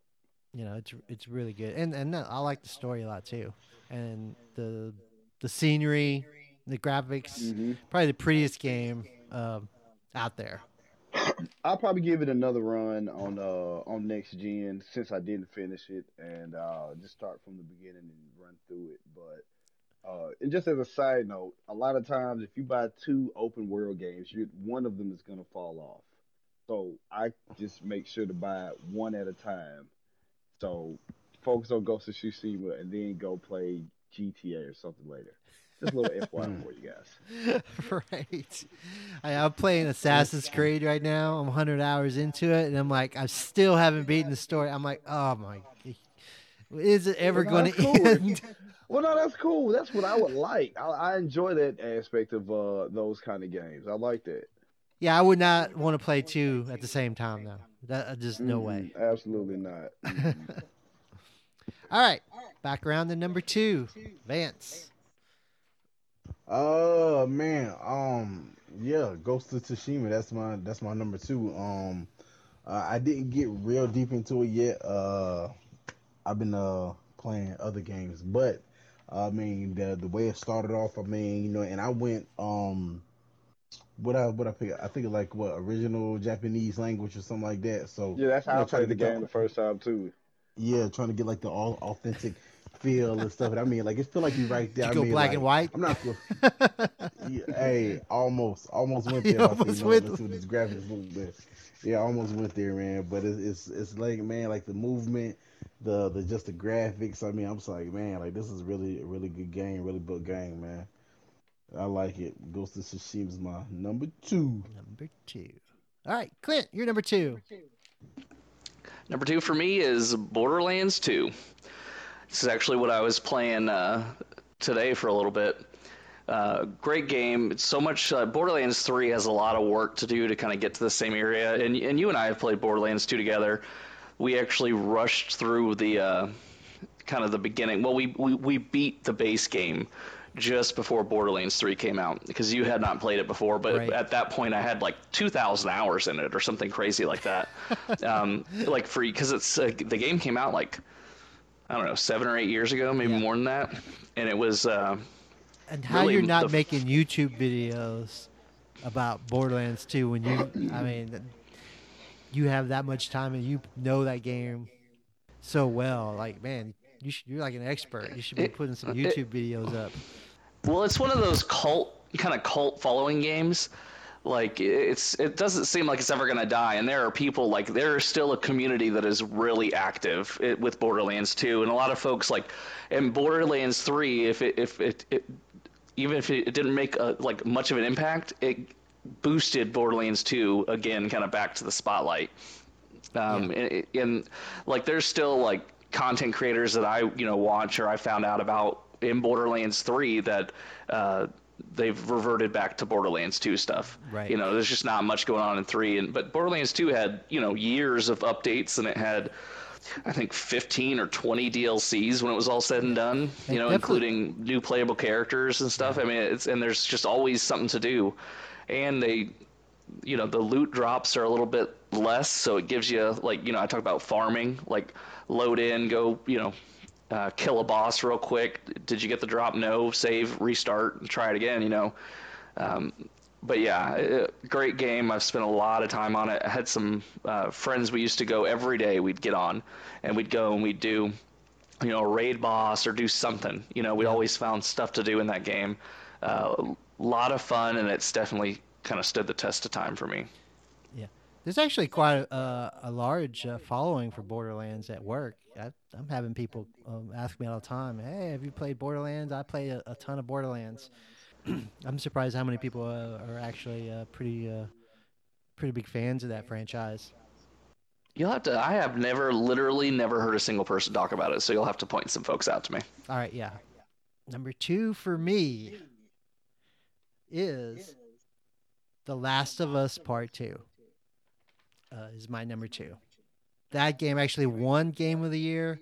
you know it's it's really good. And and uh, I like the story a lot too, and the the scenery, the graphics. hmm Probably the prettiest game um, out there. I'll probably give it another run on uh on next gen since I didn't finish it and uh just start from the beginning and run through it. But uh and just as a side note, a lot of times if you buy two open world games, you one of them is gonna fall off. So I just make sure to buy one at a time. So focus on Ghost of Tsushima and then go play GTA or something later. Just a little FYI for you guys. *laughs* right. I, I'm playing Assassin's Creed right now. I'm 100 hours into it, and I'm like, I still haven't beaten the story. I'm like, oh my, is it ever Well, going to cool. end? *laughs* Well, no, that's cool. That's what I would like. I, I enjoy that aspect of uh, those kind of games. I like that. yeah, I would not want to play two at the same time though. That uh, just no way. Mm, Absolutely not. *laughs* All right, back around to number two, Vance. Oh man, um, yeah, Ghost of Tsushima. That's my that's my number two. Um, uh, I didn't get real deep into it yet. Uh, I've been uh playing other games, but I mean the the way it started off. I mean, you know, and I went um, what I what I pick. I think like what original Japanese language or something like that. So yeah, that's you how know, I played the game the first time too. Yeah, trying to get like the all authentic feel and stuff. And I mean, like it feel like you right there. Did I you go mean, black like, and white? I'm not. Gonna, *laughs* yeah, hey, almost, almost went there. You about to, almost you know, went- let's see what this graphics look good. Yeah, I almost went there, man. But it's, it's it's like man, like the movement, the the just the graphics. I mean, I'm just like man, like this is really a really good game, really good game, man. I like it. Ghost of Tsushima is my number two. Number two. All right, Clint, you're number two. Number two for me is Borderlands 2. This is actually what I was playing uh, today for a little bit. Uh, great game. It's so much. Uh, Borderlands 3 has a lot of work to do to kind of get to the same area. And, and you and I have played Borderlands 2 together. We actually rushed through the uh, kind of the beginning. Well, we, we, we beat the base game just before Borderlands 3 came out because you had not played it before, but Right. at that point I had like 2,000 hours in it or something crazy like that. *laughs* um, like free because it's uh, the game came out like I don't know seven or eight years ago, maybe Yeah. more than that, and it was. Uh, And how really you're not f- making YouTube videos about Borderlands 2 when you, I mean, you have that much time and you know that game so well. Like, man, you should, you're like an expert. You should be putting some YouTube videos up. Well, it's one of those cult kind of cult following games. Like it's it doesn't seem like it's ever gonna die, and there are people like there is still a community that is really active it, with Borderlands 2, and a lot of folks like in Borderlands 3, if it if it, it even if it didn't make a, like much of an impact, it boosted Borderlands 2 again, kind of back to the spotlight. Um, and, and like there's still like content creators that I you know watch or I found out about in Borderlands 3 that uh, they've reverted back to Borderlands 2 stuff. Right. You know, there's just not much going on in 3 and but Borderlands 2 had, you know, years of updates and it had I think 15 or 20 DLCs when it was all said and done, you know, including new playable characters and stuff. I mean, it's and there's just always something to do. And they you know the loot drops are a little bit less so it gives you like you know i talk about farming like load in go you know uh, kill a boss real quick. Did you get the drop? No. Save restart and try it again you know? Um, but yeah uh, great game. I've spent a lot of time on it. I had some uh, friends we used to go every day we'd get on and we'd go and we'd do you know, a raid boss or do something. You know, we always found stuff to do in that game. A uh, lot of fun, and it's definitely kind of stood the test of time for me. There's actually quite a, a large uh, following for Borderlands at work. I, I'm having people um, ask me all the time, "Hey, have you played Borderlands?" I play a, a ton of Borderlands. *clears throat* I'm surprised how many people uh, are actually uh, pretty uh, pretty big fans of that franchise. You'll have to. I have never, literally, never heard a single person talk about it. So you'll have to point some folks out to me. All right, yeah. Number two for me is The Last of Us Part Two. Uh, is my number two. That game actually won Game of the Year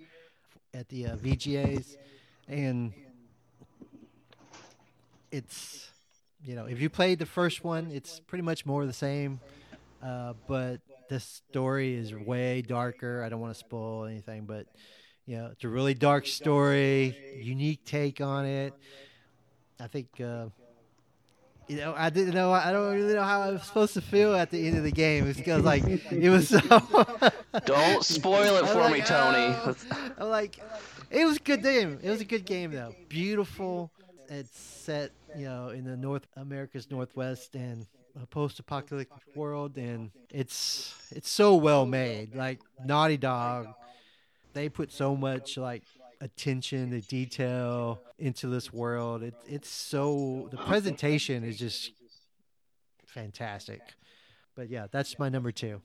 at the uh, VGAs, and it's you know if you played the first one, it's pretty much more the same, uh, but the story is way darker. I don't want to spoil anything, but you know, it's a really dark story, unique take on it. I think, uh, you know, I didn't know, I don't really know how I was supposed to feel at the end of the game. It's because, like, it was so. *laughs* Don't spoil it for like, me, Tony. "Oh." *laughs* I'm like, it was a good game. It was a good game, though. Beautiful. It's set, you know, in the North America's Northwest and a post-apocalyptic world, and it's it's so well made. Like Naughty Dog, they put so much like attention to detail into this world. It, it's so the presentation is just fantastic. But yeah, that's my number two.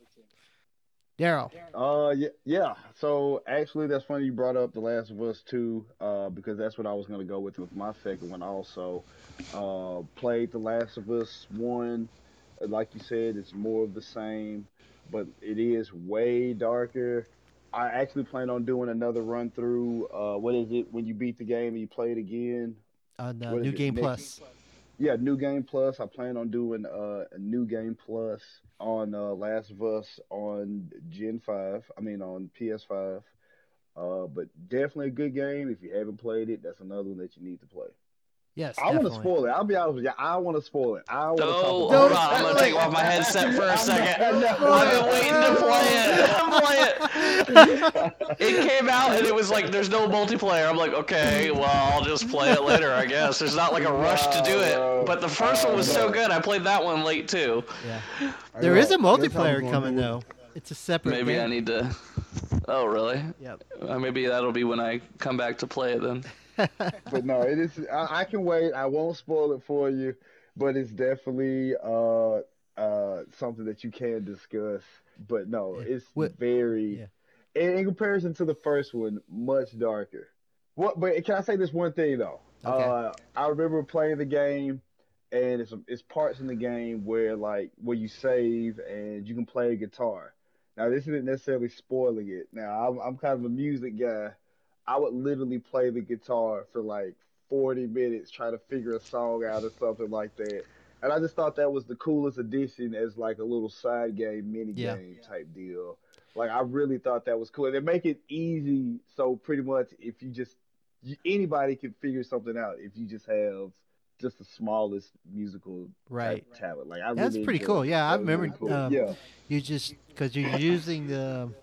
Daryl. Uh, yeah, yeah. So actually, that's funny you brought up The Last of Us 2, uh, because that's what I was gonna go with with my second one. Also, uh, played The Last of Us 1. Like you said, it's more of the same, but it is way darker. I actually plan on doing another run through. Uh, what is it when you beat the game and you play it again? uh, is New Game? Plus. Yeah, New Game Plus. I plan on doing uh, a New Game Plus on uh, Last of Us on Gen 5. I mean, on PS5. Uh, but definitely a good game. If you haven't played it, that's another one that you need to play. Yes, I want to spoil it. I'll be honest with you. I want to spoil it. I want to Oh, talk hold about on. it. I'm going to take off my headset for a second. I've been waiting to play it. *laughs* play it. It came out and it was like, there's no multiplayer. I'm like, okay, well, I'll just play it later, I guess. There's not like a rush to do it. But the first one was so good. I played that one late too. Yeah. I There know. is a Guess how I'm multiplayer coming though. It's a separate Maybe game. I need to. Oh, really? Yep. Uh, maybe that'll be when I come back to play it then. But no, it is. I, I can wait. I won't spoil it for you, but it's definitely uh uh something that you can discuss. But no, Yeah. it's What- very, yeah. in, in comparison to the first one, much darker. What? But can I say this one thing though? Okay. Uh, I remember playing the game, and it's it's parts in the game where like where you save and you can play a guitar. Now this isn't necessarily spoiling it. Now I'm I'm kind of a music guy. I would literally play the guitar for like 40 minutes trying to figure a song out or something like that. And I just thought that was the coolest addition as like a little side game, mini Yeah. game type deal. Like I really thought that was cool. And they make it easy, so pretty much if you just you, anybody can figure something out if you just have just the smallest musical Right. talent. Like I That's really pretty cool. it. Yeah, I That really remember, cool. um, yeah, You just because you're using the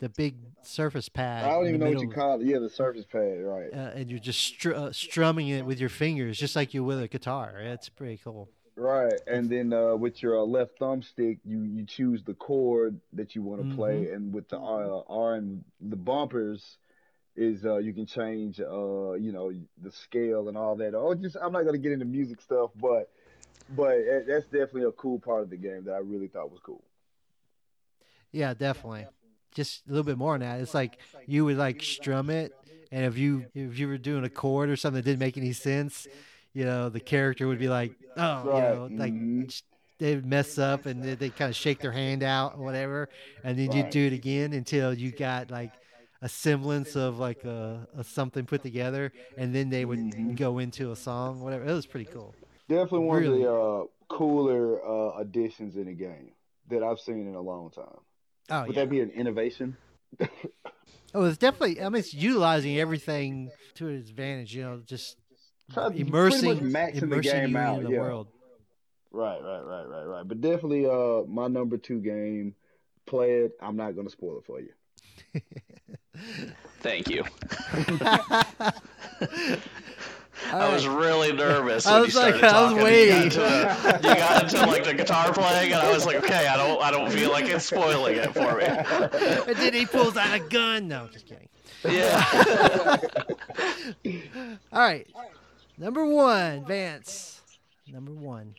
the big surface pad. I don't even know what you call it. Yeah, the surface pad, right? Uh, and you're just str- uh, strumming it with your fingers, just like you would a guitar. It's pretty cool. Right, and then uh, with your uh, left thumbstick, you you choose the chord that you want to play, Mm-hmm. and with the uh, R and the bumpers is uh, you can change uh, you know the scale and all that. Oh, just I'm not gonna get into music stuff, but but that's definitely a cool part of the game that I really thought was cool. Yeah, definitely. Just a little bit more on that. It's like you would like strum it, and if you if you were doing a chord or something that didn't make any sense, you know, the character would be like, oh, you know, like mhm. they'd mess up and they, they kind of shake their hand out or whatever, and then you Right. do it again until you got like a semblance of like a, a something put together, and then they would Mhm. go into a song, whatever. It was pretty cool. Definitely one Really? of the uh, cooler uh, additions in the game that I've seen in a long time. Oh Would yeah. that be an innovation? *laughs* Oh, it's definitely. I mean, it's utilizing everything to its advantage. You know, just Try to pretty immersing, the game out, into the yeah. world. Right, right, right, right, right. But definitely, uh, my number two game. Play it. I'm not gonna spoil it for you. Thank you. *laughs* *laughs* All I was really nervous I was you like- started I was waiting. You got, into, you got into like the guitar playing, and I was like, okay, I don't, I don't feel like it's spoiling it for me. and then he pulls out a gun. No, just kidding. Yeah. *laughs* All right, number one, Vance. Number one.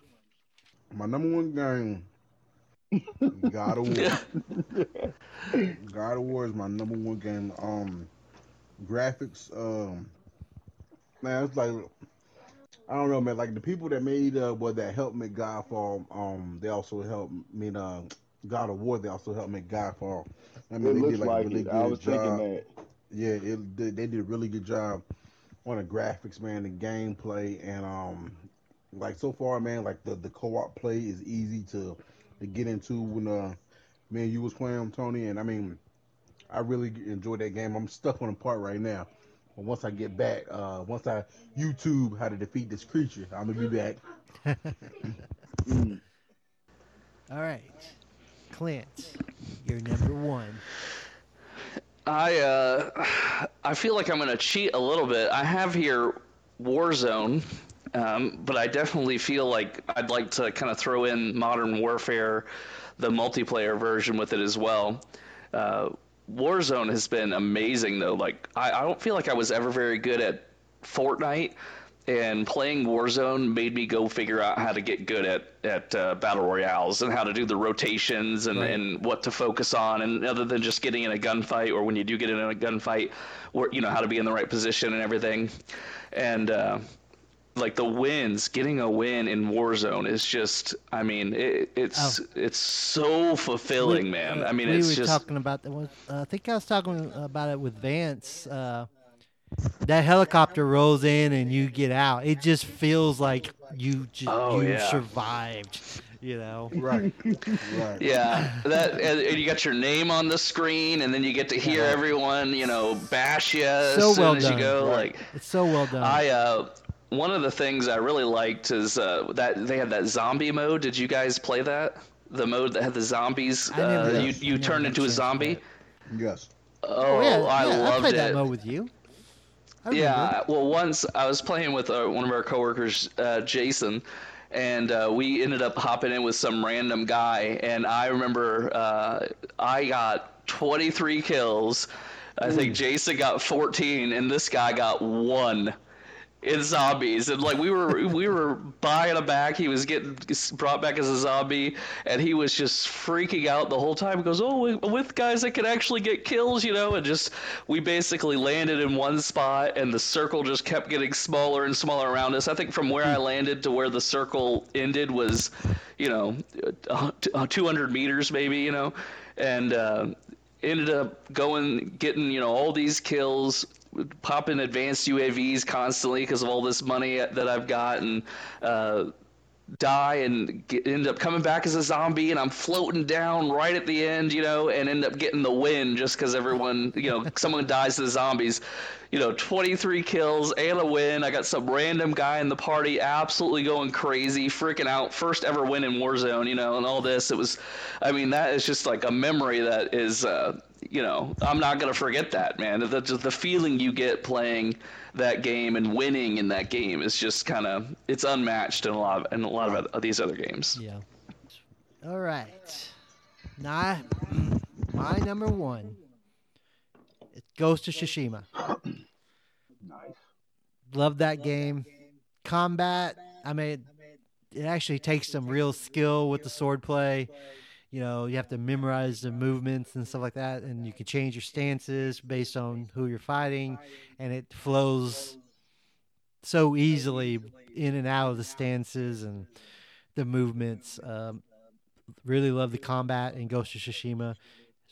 My number one game, God of War. *laughs* God of War is my number one game. Um, graphics, um, man, it's like I don't know, man. Like the people that made, uh, well, that helped make Godfall, um, they also helped made uh, God of War. They also helped make Godfall. I mean, it they looks did like like really it. good I was job. thinking that. Yeah, it they, they did a really good job on the graphics, man, the gameplay, and um, like so far, man, like the the co-op play is easy to to get into when uh me and you was playing Tony, and I mean, I really enjoyed that game. I'm stuck on a part right now, but once I get back, uh, once I YouTube how to defeat this creature, I'm gonna be back. Mm. *laughs* All right, Clint, you're number one. I uh, I feel like I'm gonna cheat a little bit. I have here Warzone, um, but I definitely feel like I'd like to kind of throw in Modern Warfare, the multiplayer version with it as well. Uh, Warzone has been amazing though. Like I, I don't feel like I was ever very good at Fortnite, and playing Warzone made me go figure out how to get good at at uh, battle royales and how to do the rotations and, Right. and what to focus on, and other than just getting in a gunfight or when you do get in a gunfight, where you know how to be in the right position and everything, and. Uh, like the wins, getting a win in Warzone is just, I mean, it, it's it's so fulfilling, We- man. uh, I mean, we it's were just talking about that. Uh, I think I was talking about it with Vance. Uh, that helicopter rolls in and you get out. It just feels like you just Oh, you yeah. survived. You know. Right, right. Yeah, that and, and you got your name on the screen, and then you get to hear everyone, you know, bash you as So soon well as done. you go. Right. Like It's so well done. I, uh, one of the things I really liked is uh, that they had that zombie mode. Did you guys play that? The mode that had the zombies. I never- uh, you you never turned into a zombie. play Yes. Oh, oh yeah, I yeah, I loved played it. that mode with you. I. Yeah, well, once I was playing with uh, one of our coworkers, uh, Jason, and uh, we ended up hopping in with some random guy, and I remember uh, I got 23 kills. I think Jason got 14, and this guy got one in zombies, and like we were we were buying him back. He was getting brought back as a zombie, and he was just freaking out the whole time. He goes, "Oh, with guys that can actually get kills, you know," and just we basically landed in one spot, and the circle just kept getting smaller and smaller around us. I think from where I landed to where the circle ended was, you know, uh, uh, 200 meters maybe, you know, and. Uh, ended up going getting you know all these kills pop in advanced UAVs constantly because of all this money that I've got, and uh, die and get, end up coming back as a zombie, and I'm floating down right at the end, you know, and end up getting the win just because everyone, you know, *laughs* someone dies to the zombies. You know, 23 kills and a win. I got some random guy in the party absolutely going crazy, freaking out. First ever win in Warzone, you know, and all this. It was, I mean, that is just like a memory that is, uh, you know, I'm not gonna forget that, man. The, the feeling you get playing that game and winning in that game is just kind of it's unmatched in a lot of in a lot of, of these other games. Yeah. All right. Now, my number one. It goes to Tsushima. Nice. Love that game. Combat. I mean, it actually takes some real skill with the sword play. You know, you have to memorize the movements and stuff like that, and you can change your stances based on who you're fighting, and it flows so easily in and out of the stances and the movements. Um, really love the combat in Ghost of Tsushima.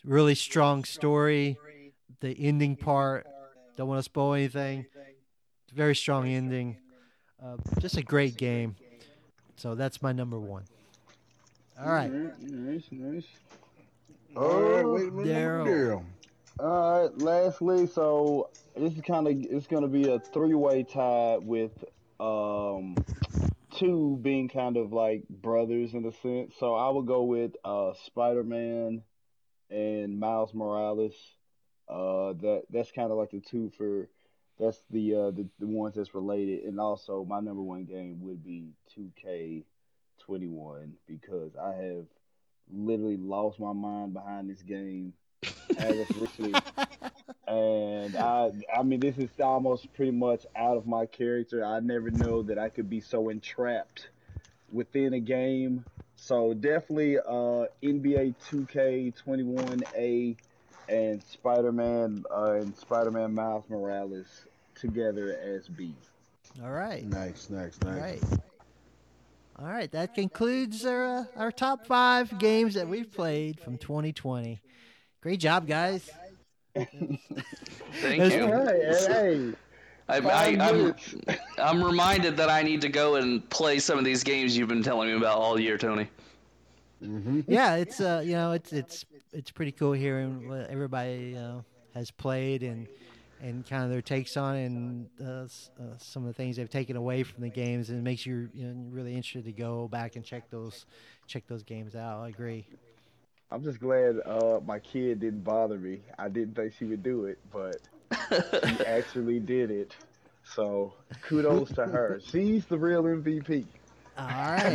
Really strong story. The ending part, don't want to spoil anything. Very strong ending. Uh, just a great game. So that's my number one. All right. Nice, nice. All right, wait Daryl. Daryl. All right, lastly, so this is kind of it's going to be a three-way tie with um two being kind of like brothers in a sense. So I would go with uh Spider-Man and Miles Morales. Uh, that that's kind of like the two for that's the uh the, the ones that's related, and also my number one game would be 2K21 because I have literally lost my mind behind this game as of recently. *laughs* and I I mean this is almost pretty much out of my character. I never know that I could be so entrapped within a game. So definitely uh NBA 2K21A and Spider-Man uh, and Spider-Man Miles Morales together as B. All right. Nice, nice, All nice. right. All right. That concludes our uh, our top five games that we've played from 2020. Great job, guys. Thank That's you. All right, hey, I, I, I'm. I'm reminded that I need to go and play some of these games you've been telling me about all year, Tony. Mm-hmm. yeah, it's uh, you know, it's it's it's pretty cool hearing what everybody uh, has played and and kind of their takes on it and uh, uh, some of the things they've taken away from the games, and it makes you, you know, really interested to go back and check those check those games out. I agree. I'm just glad uh, my kid didn't bother me. I didn't think she would do it, but she *laughs* actually did it. So kudos to her. *laughs* She's the real MVP. All right.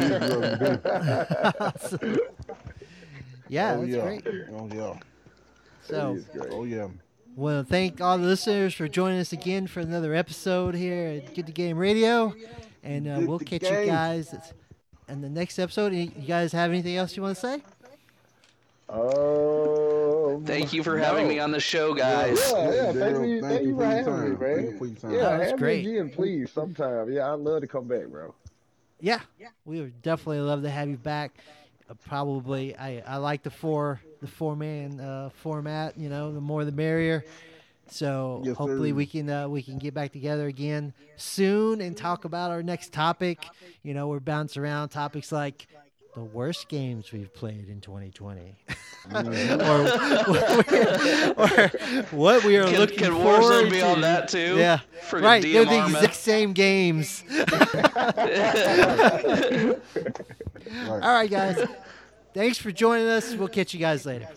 yeah, oh that's yeah. great. Oh yeah. So. Great. Oh yeah. Want to thank all the listeners for joining us again for another episode here at Get the Game Radio, and uh, we'll to catch you guys in the next episode. You you guys have anything else you want to say? Um, Thank you for having me on the show, guys. Yeah, yeah. Thank Daryl, you, thank you for having time. me, Thank man. you for your time. Yeah, that was have great. me again, please, sometime. Yeah, I'd love to come back, bro. Yeah, we would definitely love to have you back. Uh, probably, I, I like the four the four man uh, format. You know, the more the merrier. So Yes, hopefully sir. we can uh, we can get back together again soon and talk about our next topic. You know, we're bouncing around topics like the worst games we've played in 2020, *laughs* or, or what we are Can, looking can forward Warzone be to. on that too? Yeah, Friggin' right. They're the exact same games. *laughs* *laughs* All right, guys. Thanks for joining us. We'll catch you guys later.